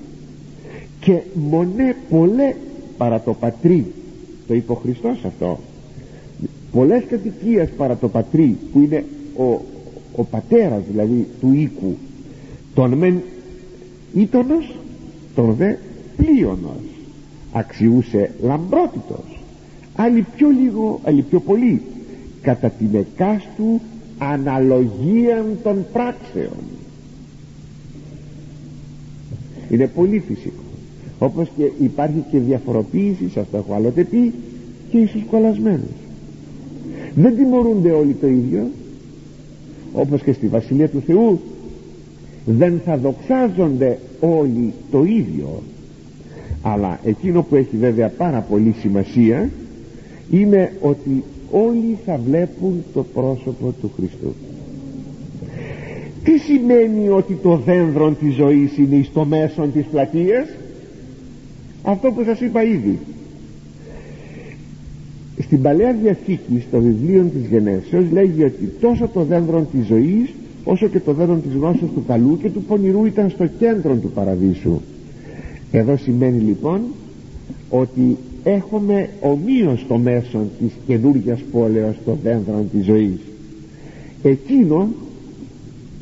Και μονέ πολλέ παρά το πατρί. Το είπε ο Χριστός αυτό. Πολλές κατοικίες παρά το πατρί που είναι ο, ο πατέρας δηλαδή του οίκου τον μεν ήτονος τον δε πλοίωνος. Αξιούσε λαμπρότητος. Άλλοι πιο λίγο, άλλοι πιο πολύ κατά την εκάστου αναλογία των πράξεων. Είναι πολύ φυσικό. Όπως και υπάρχει και διαφοροποίηση σε αυτό έχω άλλοτε πει και στους κολλασμένους δεν τιμωρούνται όλοι το ίδιο όπως και στη Βασιλεία του Θεού δεν θα δοξάζονται όλοι το ίδιο. Αλλά εκείνο που έχει βέβαια πάρα πολύ σημασία είναι ότι όλοι θα βλέπουν το πρόσωπο του Χριστού. Τι σημαίνει ότι το δένδρο της ζωής είναι στο μέσον της πλατείας; Αυτό που σας είπα ήδη. Στην Παλαιά Διαθήκη στο βιβλίο της Γενέσεως λέγει ότι τόσο το δένδρο της ζωής όσο και το δένδρο της γνώσης του καλού και του πονηρού ήταν στο κέντρο του παραδείσου. Εδώ σημαίνει λοιπόν ότι έχουμε ομοίως το μέσο της καινούργιας πόλεως το δένδρο της ζωής. Εκείνο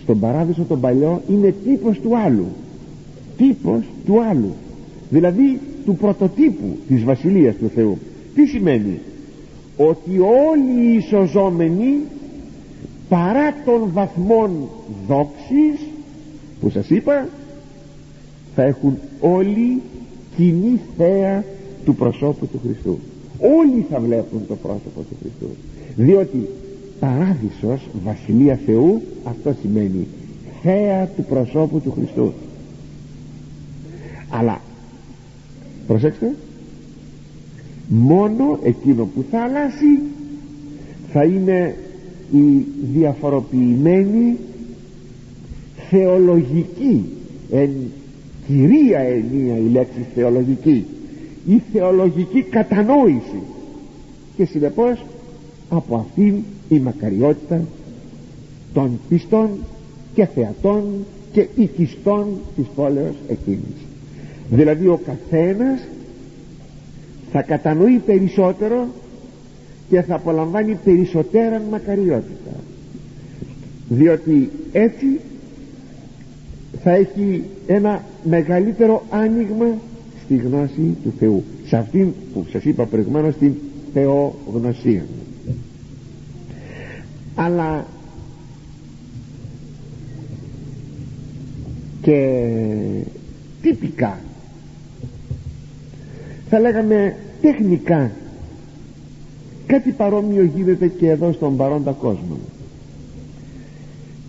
στον παράδεισο τον παλιό είναι τύπος του άλλου. Τύπος του άλλου. Δηλαδή του πρωτοτύπου της Βασιλείας του Θεού. Τι σημαίνει; Ότι όλοι οι ισοζόμενοι παρά των βαθμών δόξης που σας είπα θα έχουν όλοι κοινή θέα του προσώπου του Χριστού. Όλοι θα βλέπουν το πρόσωπο του Χριστού. Διότι παράδεισος βασιλεία Θεού αυτό σημαίνει θέα του προσώπου του Χριστού. Αλλά προσέξτε μόνο εκείνο που θα αλλάξει θα είναι η διαφοροποιημένη θεολογική εν κυρία ενία η λέξη θεολογική η θεολογική κατανόηση. Και συνεπώς από αυτήν η μακαριότητα των πιστών και θεατών και οικιστών της πόλεως εκείνης. Δηλαδή ο καθένας θα κατανοεί περισσότερο και θα απολαμβάνει περισσότερα μακαριότητα. Διότι έτσι θα έχει ένα μεγαλύτερο άνοιγμα στη γνώση του Θεού. Σε αυτήν που σας είπα προηγουμένως την θεογνωσία. Αλλά και τυπικά θα λέγαμε τεχνικά κάτι παρόμοιο γίνεται και εδώ στον παρόντα κόσμο.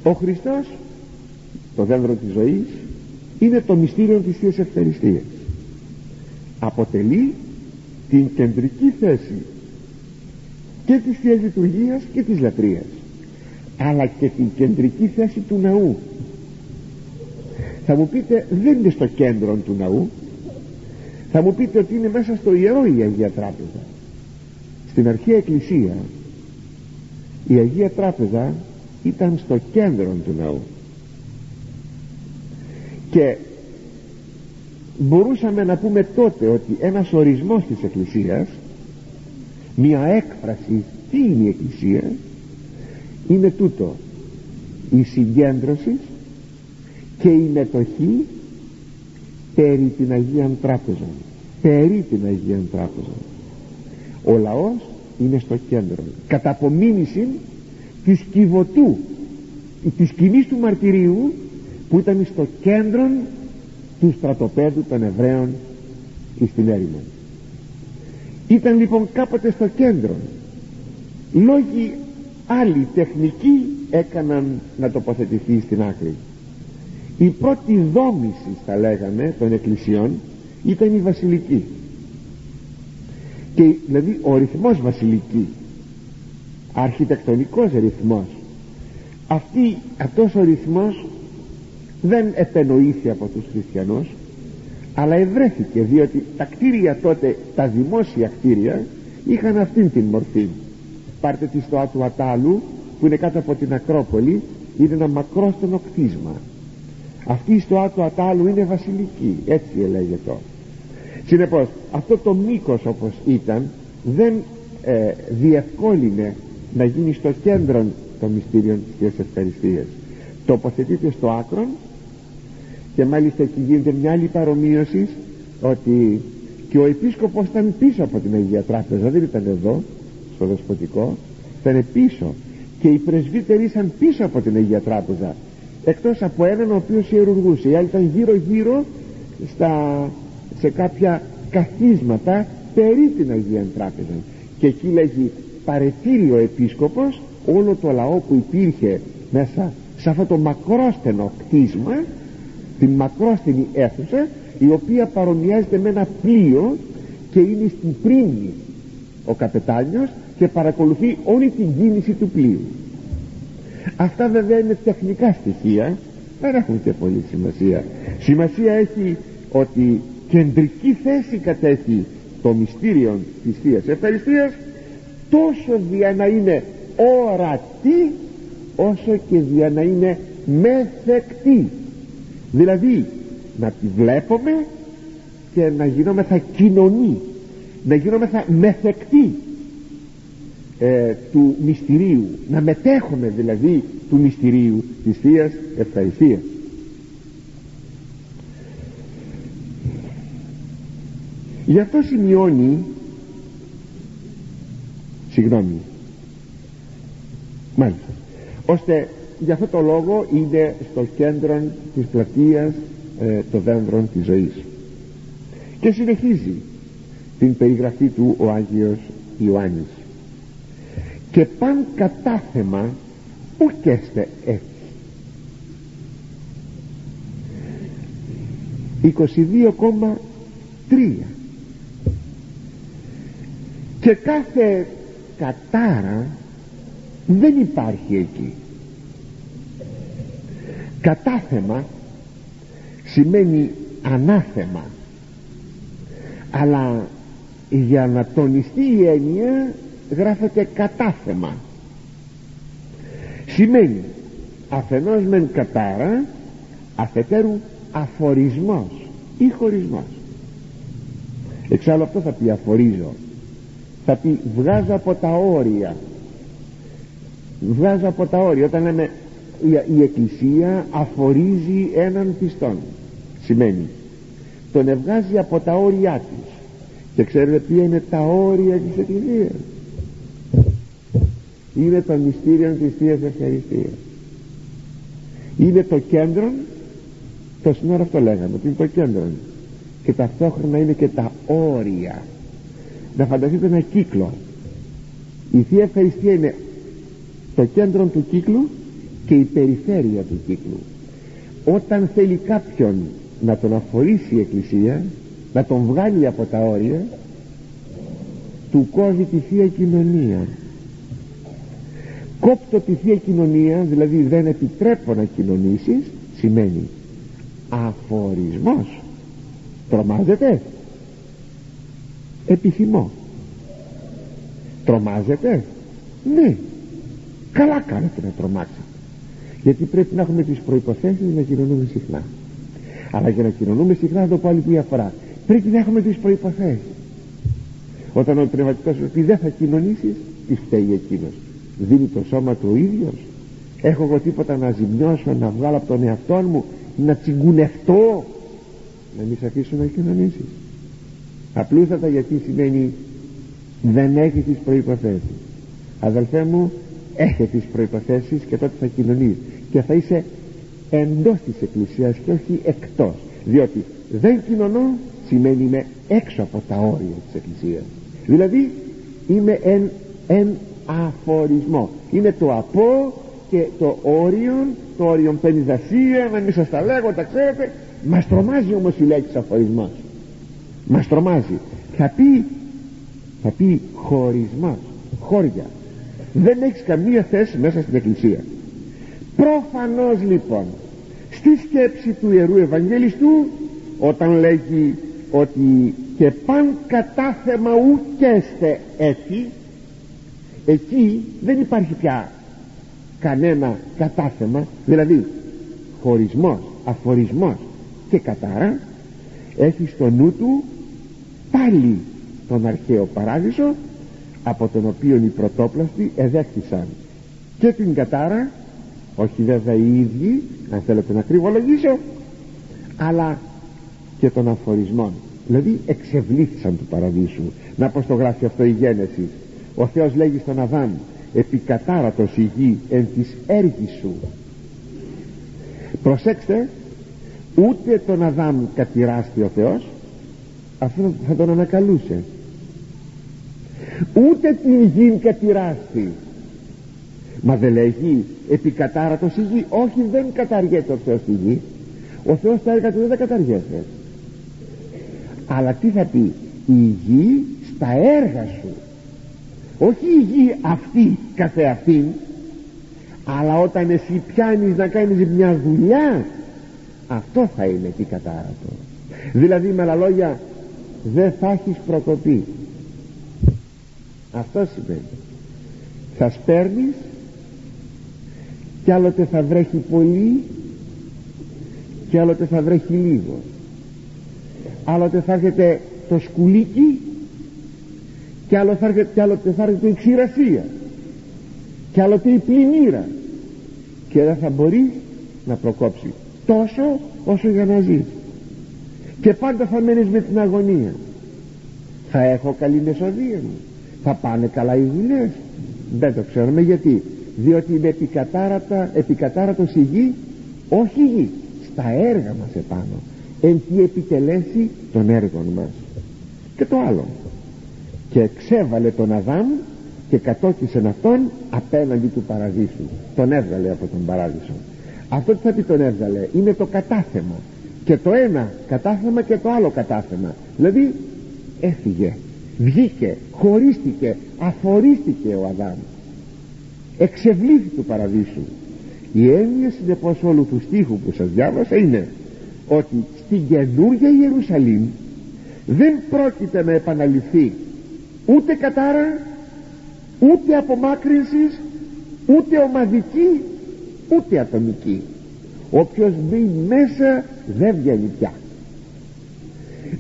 Ο Χριστός το δέντρο της ζωής είναι το μυστήριο της Θείας Ευχαριστίας. Αποτελεί την κεντρική θέση και της Θείας Λειτουργίας και της λατρείας αλλά και την κεντρική θέση του ναού. Θα μου πείτε δεν είναι στο κέντρο του ναού. Θα μου πείτε ότι είναι μέσα στο ιερό η Αγία Τράπεζα στην αρχαία εκκλησία η Αγία Τράπεζα ήταν στο κέντρο του ναού. Και μπορούσαμε να πούμε τότε ότι ένας ορισμός της Εκκλησίας μια έκφραση τι είναι η Εκκλησία είναι τούτο. Η συγκέντρωση και η μετοχή περί την Αγία Τράπεζα. Περί την Αγία Τράπεζα ο λαός είναι στο κέντρο. Κατά απομίμηση της κυβωτού της σκηνής του μαρτυρίου που ήταν στο κέντρο του στρατοπέδου των Εβραίων στην έρημο. Ήταν λοιπόν κάποτε στο κέντρο. Λόγοι άλλοι τεχνικοί έκαναν να τοποθετηθεί στην άκρη. Η πρώτη δόμηση θα λέγαμε των εκκλησιών ήταν η βασιλική και δηλαδή ο ρυθμός βασιλική αρχιτεκτονικός ρυθμός αυτή, αυτός ο ρυθμός δεν επενοήθη από τους χριστιανούς αλλά ευρέθηκε διότι τα κτίρια τότε τα δημόσια κτίρια είχαν αυτήν την μορφή. Πάρτε τη στο του Ατάλου που είναι κάτω από την Ακρόπολη είναι ένα μακρόστενο κτίσμα. Αυτή στο Άτο Ατάλου είναι βασιλική έτσι ελέγεται συνεπώς αυτό το μήκος όπως ήταν δεν ε, διευκόλυνε να γίνει στο κέντρο των μυστήριων της ευχαριστίας. Τοποθετείται στο άκρο και μάλιστα εκεί γίνεται μια άλλη παρομοίωση ότι και ο επίσκοπος ήταν πίσω από την Αγία Τράπεζα δεν ήταν εδώ στο δεσποτικό ήταν πίσω. Και οι πρεσβύτεροι ήσαν πίσω από την Αγία Τράπεζα εκτός από έναν ο οποίος ιερουργούσε. Οι άλλοι ήταν γύρω γύρω στα, σε κάποια καθίσματα περί την Αγία Τράπεζα. Και εκεί λέγει παρετήρει ο επίσκοπος όλο το λαό που υπήρχε μέσα σε αυτό το μακρόστενο κτίσμα την μακρόστενη αίθουσα η οποία παρομοιάζεται με ένα πλοίο και είναι στην πρίμνη ο καπετάνιος και παρακολουθεί όλη την κίνηση του πλοίου. Αυτά βέβαια είναι τεχνικά στοιχεία δεν έχουν και πολύ σημασία. Σημασία έχει ότι κεντρική θέση κατέχει το μυστήριο της Θείας Ευχαριστίας τόσο δια να είναι ορατή όσο και δια να είναι μεθεκτή. Δηλαδή να τη βλέπουμε και να γινόμεθα κοινωνή να γινόμεθα μεθεκτή ε, του μυστηρίου. Να μετέχουμε δηλαδή του μυστηρίου της Θείας Ευχαριστίας γι' αυτό σημειώνει συγγνώμη μάλιστα ώστε για αυτό το λόγο είναι στο κέντρο της πλατείας ε, το δέντρο της ζωής. Και συνεχίζει την περιγραφή του ο Άγιος Ιωάννης. Και παν κατάθεμα που καίστε έτσι 22,3 και κάθε κατάρα δεν υπάρχει εκεί. Κατάθεμα σημαίνει ανάθεμα. Αλλά για να τονιστεί η έννοια γράφεται κατάθεμα. Σημαίνει αφενός μεν κατάρα αφετέρου αφορισμός ή χωρισμός. Εξάλλου αυτό θα πει αφορίζω θα πει βγάζω από τα όρια. Βγάζω από τα όρια. Όταν λέμε η, εκκλησία αφορίζει έναν πιστόν σημαίνει. Τον ευγάζει από τα όρια της. Και ξέρετε ποια είναι τα όρια της εκκλησίας; Είναι το μυστήριο της Θείας Ευχαριστίας. Είναι το κέντρο το σύνορα αυτό λέγαμε ότι είναι το κέντρο και ταυτόχρονα είναι και τα όρια να φανταστείτε ένα κύκλο. Η Θεία Ευχαριστία είναι το κέντρο του κύκλου και η περιφέρεια του κύκλου. Όταν θέλει κάποιον να τον αφορήσει η Εκκλησία να τον βγάλει από τα όρια του κόβει τη Θεία Κοινωνία. Κόπτω τη Θεία Κοινωνία δηλαδή δεν επιτρέπω να κοινωνήσεις σημαίνει αφορισμός. Τρομάζετε; Επιθυμώ. Τρομάζετε; Ναι. Καλά κάνετε να τρομάξετε. Γιατί πρέπει να έχουμε τις προϋποθέσεις να κοινωνούμε συχνά. Αλλά για να κοινωνούμε συχνά θα το πω άλλη μια φορά πρέπει να έχουμε τις προϋποθέσεις. Όταν ο πνευματικός σου πει δεν θα κοινωνήσεις τι φταίει εκείνος. Δίνει το σώμα του ο ίδιος. Έχω εγώ τίποτα να ζημιώσω να βγάλω από τον εαυτό μου να τσιγκουνευτώ να μην σε αφήσω να κοινωνήσεις απλούστατα γιατί σημαίνει δεν έχει τις προϋποθέσεις. Αδελφέ μου έχει τις προϋποθέσεις και τότε θα κοινωνείς. Και θα είσαι εντός της εκκλησίας και όχι εκτός. Διότι δεν κοινωνώ σημαίνει είμαι έξω από τα όρια της εκκλησίας. Δηλαδή είμαι εν, εν αφορισμό. Είναι το από και το όριο το όριο πενιδασία να μην σας τα λέγω τα ξέρετε. Μας τρομάζει όμως η λέξη αφορισμός μας τρομάζει. Θα πει θα πει χωρισμός χώρια. Δεν έχεις καμία θέση μέσα στην εκκλησία. Προφανώς λοιπόν στη σκέψη του Ιερού Ευαγγελιστού όταν λέγει ότι και παν κατάθεμα ουκέστε έτσι εκεί δεν υπάρχει πια κανένα κατάθεμα. Δηλαδή χωρισμός, αφορισμός και κατάρα έχει στο νου του πάλι τον αρχαίο παράδεισο από τον οποίο οι πρωτόπλαστοι εδέχθησαν. Και την κατάρα όχι βέβαια οι ίδιοι αν θέλετε να κρυβολογήσω αλλά και των αφορισμών. Δηλαδή εξευλήθησαν του παραδείσου. Να πως το γράφει αυτό η Γένεσης. Ο Θεός λέγει στον Αδάμ επικατάρατος η γη εν της έργης σου προσέξτε ούτε τον Αδάμ κατηράστη ο Θεός αυτό θα τον ανακαλούσε. Ούτε την γη κατηράστη μα δεν λέγει επικατάρατος η γη όχι δεν καταργέται ο Θεός τη γη. Ο Θεός τα έργα του δεν τα καταργέται. Αλλά τι θα πει η γη στα έργα σου όχι η γη αυτή καθεαυτήν αλλά όταν εσύ πιάνεις να κάνεις μια δουλειά αυτό θα είναι τι κατάρατος. Δηλαδή με άλλα λόγια δεν θα έχεις προκοπή. Αυτό σημαίνει. Θα σπέρνεις κι άλλοτε θα βρέχει πολύ κι άλλοτε θα βρέχει λίγο. Άλλοτε θα έρχεται το σκουλίκι κι, άλλο θα έρχεται, κι άλλοτε θα έρχεται η ξηρασία. Κι άλλοτε η πλημμύρα. Και δεν θα μπορεί να προκόψει τόσο όσο για να ζεις και πάντα θα μένεις με την αγωνία. Θα έχω καλή μεσοδία μου. Θα πάνε καλά οι δουλειές. Δεν το ξέρουμε γιατί. Διότι είναι επικατάρατα, επικατάρατος η γη όχι η γη στα έργα μας επάνω. Εν τι επιτελέσει των έργων μας. Και το άλλο. Και εξέβαλε τον Αδάμ και κατόκισε αυτόν απέναντι του παραδείσου. Τον έβγαλε από τον παράδεισο. Αυτό τι θα πει τον έβγαλε; Είναι το κατάθεμα και το ένα κατάθεμα και το άλλο κατάθεμα. Δηλαδή έφυγε βγήκε, χωρίστηκε αφορίστηκε ο Αδάμ. Εξευλήθη του παραδείσου. Η έννοια συνεπώς όλου του στίχου που σας διάβασα είναι ότι στην καινούργια Ιερουσαλήμ δεν πρόκειται να επαναληφθεί ούτε κατάρα ούτε απομάκρυνσης ούτε ομαδική ούτε ατομική όποιος μπει μέσα δεν βγαίνει πια.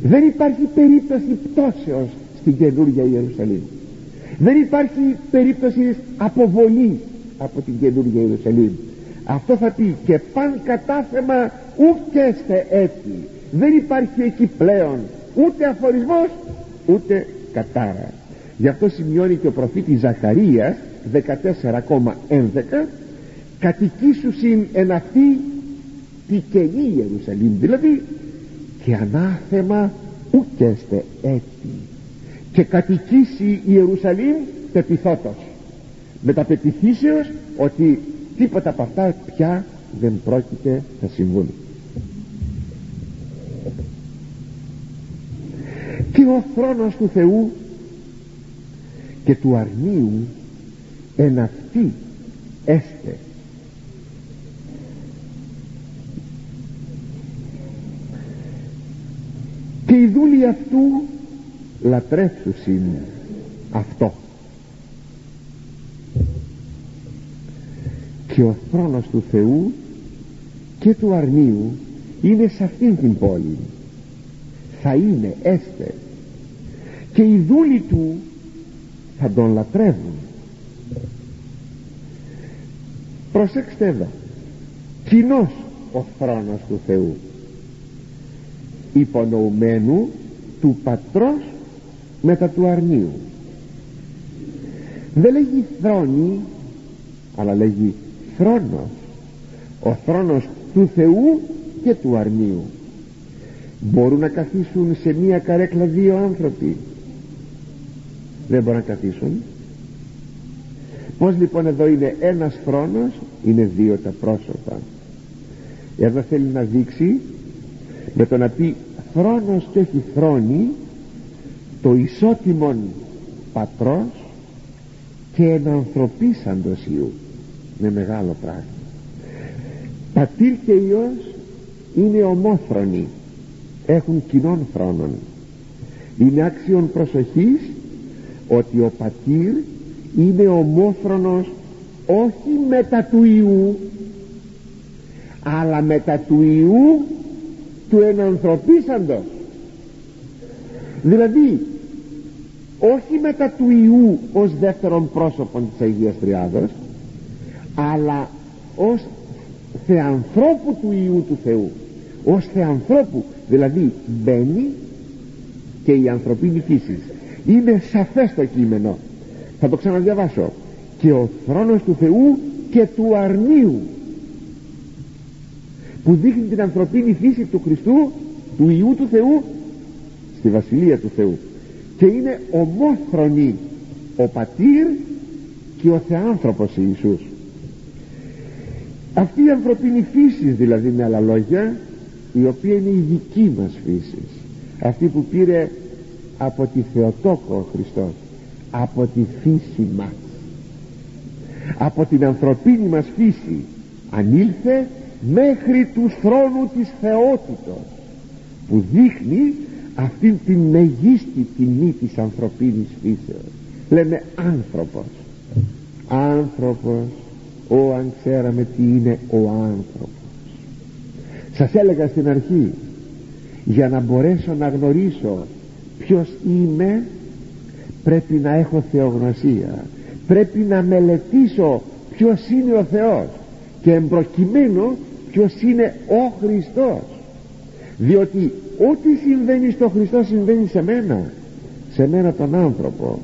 Δεν υπάρχει περίπτωση πτώσεως στην καινούργια Ιερουσαλήμ. Δεν υπάρχει περίπτωση αποβολή από την καινούργια Ιερουσαλήμ. Αυτό θα πει και παν κατάθεμα ουκέστε έτσι. Δεν υπάρχει εκεί πλέον ούτε αφορισμός ούτε κατάρα. Γι' αυτό σημειώνει και ο προφήτης Ζαχαρίας 14,11 κατοικήσουσιν εν αυτή τη καινή Ιερουσαλήμ. Δηλαδή και ανάθεμα ουκέστε έτσι και κατοικήσει η Ιερουσαλήμ πεπιθότος με τα πεπιθήσεως ότι τίποτα από αυτά πια δεν πρόκειται να συμβούν. Και ο θρόνος του Θεού και του αρνίου εν αυτή έστε και οι δούλοι αυτού λατρεύσουσιν αυτό. Και ο θρόνος του Θεού και του αρνίου είναι σε αυτήν την πόλη. Θα είναι έστε και οι δούλοι του θα τον λατρεύουν. Προσέξτε εδώ. Κοινός ο θρόνος του Θεού υπονοουμένου του πατρός μετά του αρνίου. Δεν λέγει θρόνη αλλά λέγει θρόνος. Ο θρόνος του Θεού και του αρνίου. Μπορούν να καθίσουν σε μία καρέκλα δύο άνθρωποι. Δεν μπορούν να καθίσουν. Πως λοιπόν εδώ είναι ένας θρόνος είναι δύο τα πρόσωπα. Εδώ θέλει να δείξει με το να πει θρόνος και όχι θρόνη το ισότιμον πατρός και ενανθρωπίσαντος Υιού. Είναι μεγάλο πράγμα. Πατήρ και Υιός είναι ομόφρονοι. Έχουν κοινών θρόνων είναι άξιον προσοχής ότι ο πατήρ είναι ομόφρονος όχι μετά του Ιού αλλά μετά του Ιού του ενανθρωπίσαντος. Δηλαδή όχι μετά του Ιού ως δεύτερον πρόσωπον της Αγίας Τριάδος αλλά ως θεανθρώπου του Ιού του Θεού. Ως θεανθρώπου δηλαδή μπαίνει και η ανθρωπίνη φύση είναι σαφές το κείμενο. Θα το ξαναδιαβάσω. Και ο θρόνος του Θεού και του αρνίου που δείχνει την ανθρωπίνη φύση του Χριστού του Ιού του Θεού στη Βασιλεία του Θεού. Και είναι ομόφρονη ο πατήρ και ο θεάνθρωπος Ιησούς. Αυτή η ανθρωπίνη φύση δηλαδή με άλλα λόγια η οποία είναι η δική μας φύση αυτή που πήρε από τη Θεοτόκο ο Χριστός από τη φύση μας. Από την ανθρωπίνη μας φύση ανήλθε μέχρι τους θρόνου της θεότητος που δείχνει αυτήν την μεγίστη τιμή της ανθρωπίνης φύσεως. Λέμε άνθρωπος άνθρωπος ο αν ξέραμε τι είναι ο άνθρωπος σας έλεγα στην αρχή για να μπορέσω να γνωρίσω ποιος είμαι πρέπει να έχω θεογνωσία. Πρέπει να μελετήσω ποιος είναι ο Θεός. Και εμπροκειμένου ποιος είναι ο Χριστός. Διότι ό,τι συμβαίνει στο Χριστό συμβαίνει σε μένα σε μένα τον άνθρωπο.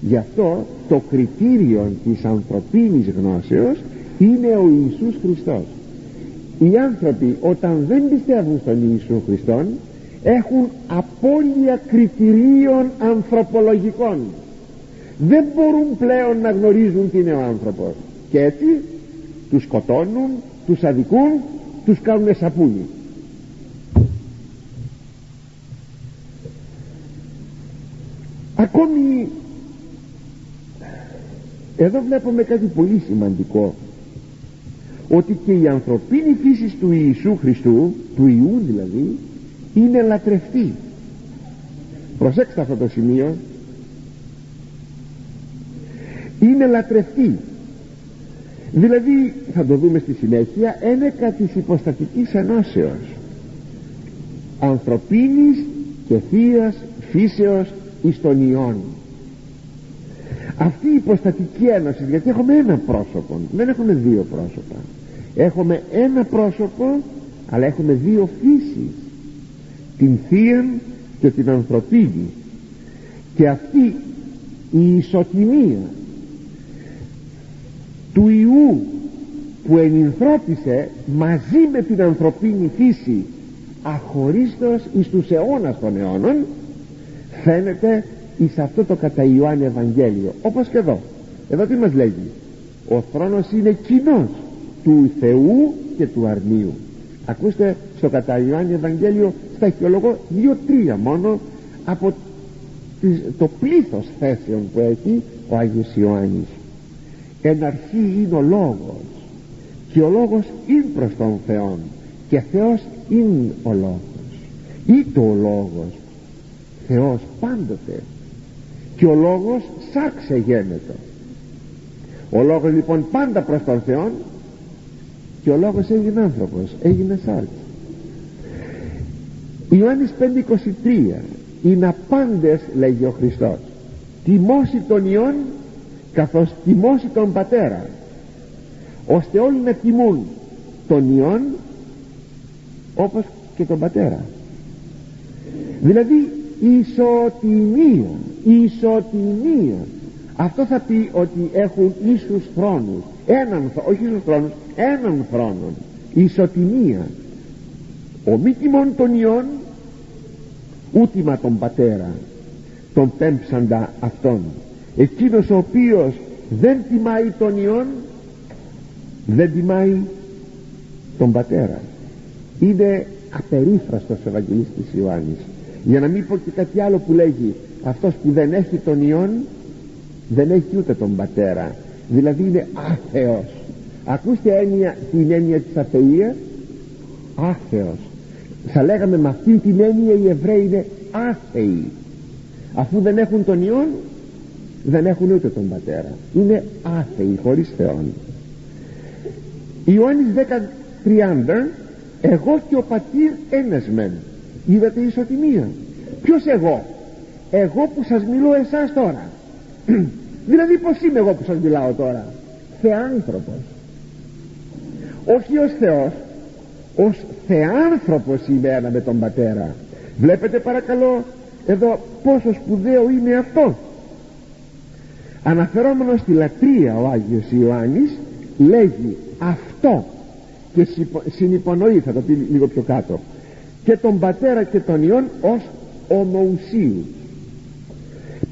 Γι' αυτό το κριτήριο της ανθρωπίνης γνώσεως είναι ο Ιησούς Χριστός. Οι άνθρωποι όταν δεν πιστεύουν στον Ιησού Χριστόν έχουν απώλεια κριτηρίων ανθρωπολογικών. Δεν μπορούν πλέον να γνωρίζουν τι είναι ο άνθρωπος. Και έτσι τους σκοτώνουν τους αδικούν τους κάνουν σαπούνι. Ακόμη εδώ βλέπουμε κάτι πολύ σημαντικό ότι και η ανθρωπίνη φύση του Ιησού Χριστού του Ιού δηλαδή είναι λατρευτή. Προσέξτε αυτό το σημείο. Είναι λατρευτή δηλαδή θα το δούμε στη συνέχεια ένεκα της υποστατικής ενώσεως. Ανθρωπίνης και θείας φύσεως εις των ιών αυτή η υποστατική ένωση γιατί έχουμε ένα πρόσωπο δεν έχουμε δύο πρόσωπα. Έχουμε ένα πρόσωπο αλλά έχουμε δύο φύσεις. Την θεία και την ανθρωπίνη. Και αυτή η ισοτιμία του Ιού που ενυνθρώπισε μαζί με την ανθρωπίνη φύση αχωρίστως εις τους αιώνας των αιώνων φαίνεται εις αυτό το κατά Ιωάννη Ευαγγέλιο. Όπως και εδώ. Εδώ τι μας λέγει; Ο θρόνος είναι κοινός του Θεού και του αρνίου. Ακούστε στο κατά Ιωάννη Ευαγγέλιο στα χειολογώ δύο-τρία μόνο από το πλήθος θέσεων που έχει ο Άγιος Ιωάννης εν αρχή είναι ο Λόγος. Και ο Λόγος είναι προς τον Θεό και Θεός είναι ο Λόγος. Είτε ο Λόγος. Θεός πάντοτε. Και ο Λόγος σάξε γένετο. Ο Λόγος λοιπόν πάντα προς τον Θεό και ο Λόγος έγινε άνθρωπος έγινε σάρξ Ιωάννης 5.23 είναι απάντες λέγει ο Χριστός τιμώσει τον Υιόν καθώς τιμώσει τον Πατέρα ώστε όλοι να τιμούν τον Υιόν όπως και τον Πατέρα. Δηλαδή ισοτιμία ισοτιμία αυτό θα πει ότι έχουν ίσους θρόνους έναν, όχι ίσους θρόνους έναν θρόνο ισοτιμία. Ο μη τιμών των ιών ούτιμα τον πατέρα τον πέμψαντα αυτόν εκείνος ο οποίος δεν τιμάει τον ιών δεν τιμάει τον πατέρα. Είναι απερίφραστος Ευαγγελίστης Ιωάννης. Για να μην πω και κάτι άλλο που λέγει αυτός που δεν έχει τον ιόν δεν έχει ούτε τον πατέρα. Δηλαδή είναι άθεος. Ακούστε έννοια, την έννοια της αθείας. Άθεος. Θα λέγαμε με αυτή την έννοια οι Εβραίοι είναι άθεοι. Αφού δεν έχουν τον Υιόν δεν έχουν ούτε τον πατέρα. Είναι άθεοι χωρίς Θεόν. Ιωάννης 10.30 εγώ και ο πατήρ ένας μεν. Είδατε ισοτιμία. Ποιος εγώ; Εγώ που σας μιλώ εσάς τώρα. Δηλαδή πως είμαι εγώ που σας μιλάω τώρα; Θεάνθρωπος. Όχι ως Θεός ως θεάνθρωπος είμαι ένα με τον πατέρα. Βλέπετε παρακαλώ εδώ πόσο σπουδαίο είναι αυτό αναφερόμενος στη λατρεία ο Άγιος Ιωάννης λέγει αυτό και συνυπονοεί θα το πει λίγο πιο κάτω και τον πατέρα και τον Υιόν ως ομοουσίου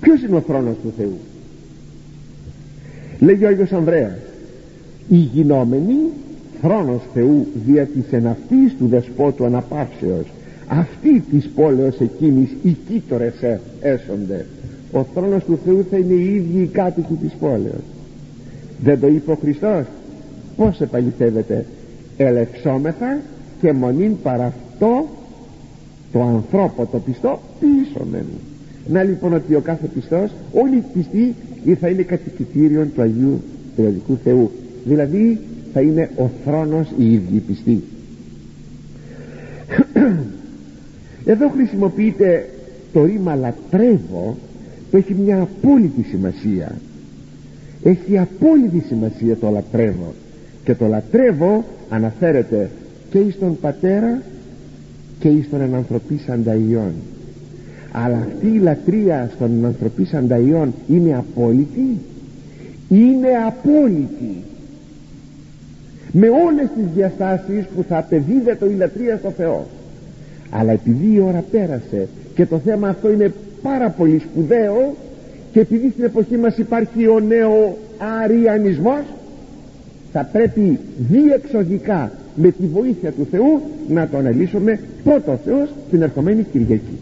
ποιος είναι ο θρόνος του Θεού; Λέγει ο Άγιος Ανδρέας η γινόμενη θρόνος Θεού δια της εναυτής του δεσπότου αναπαύσεως αυτή της πόλεως εκείνης οι κήτορες έσονται ο θρόνος του Θεού θα είναι οι ίδιοι οι κάτοικοι της πόλεως. Δεν το είπε ο Χριστός. Πως επαληθεύεται; Ελεξόμεθα και μονήν παρά αυτό το ανθρώπο το πιστό πίσω μένει να λοιπόν ότι ο κάθε πιστός όλοι οι πιστοί θα είναι κατοικητήριον του Αγίου Θεοδικού Θεού. Δηλαδή θα είναι ο θρόνος η ίδιοι πιστοί. Εδώ χρησιμοποιείται το ρήμα λατρεύω που έχει μια απόλυτη σημασία. Έχει απόλυτη σημασία το λατρεύω. Και το λατρεύω αναφέρεται και εις τον πατέρα και εις τον ενανθρωπίσαντα Υιόν αλλά αυτή η λατρεία στον ενανθρωπίσαντα Υιόν είναι απόλυτη; Είναι απόλυτη. Με όλες τις διαστάσεις που θα απεδίδεται η λατρεία στο Θεό. Αλλά επειδή η ώρα πέρασε και το θέμα αυτό είναι πάρα πολύ σπουδαίο και επειδή στην εποχή μας υπάρχει ο νέο αριανισμός θα πρέπει διεξοδικά με τη βοήθεια του Θεού να το αναλύσουμε. Πρώτο Θεός την ερχομένη Κυριακή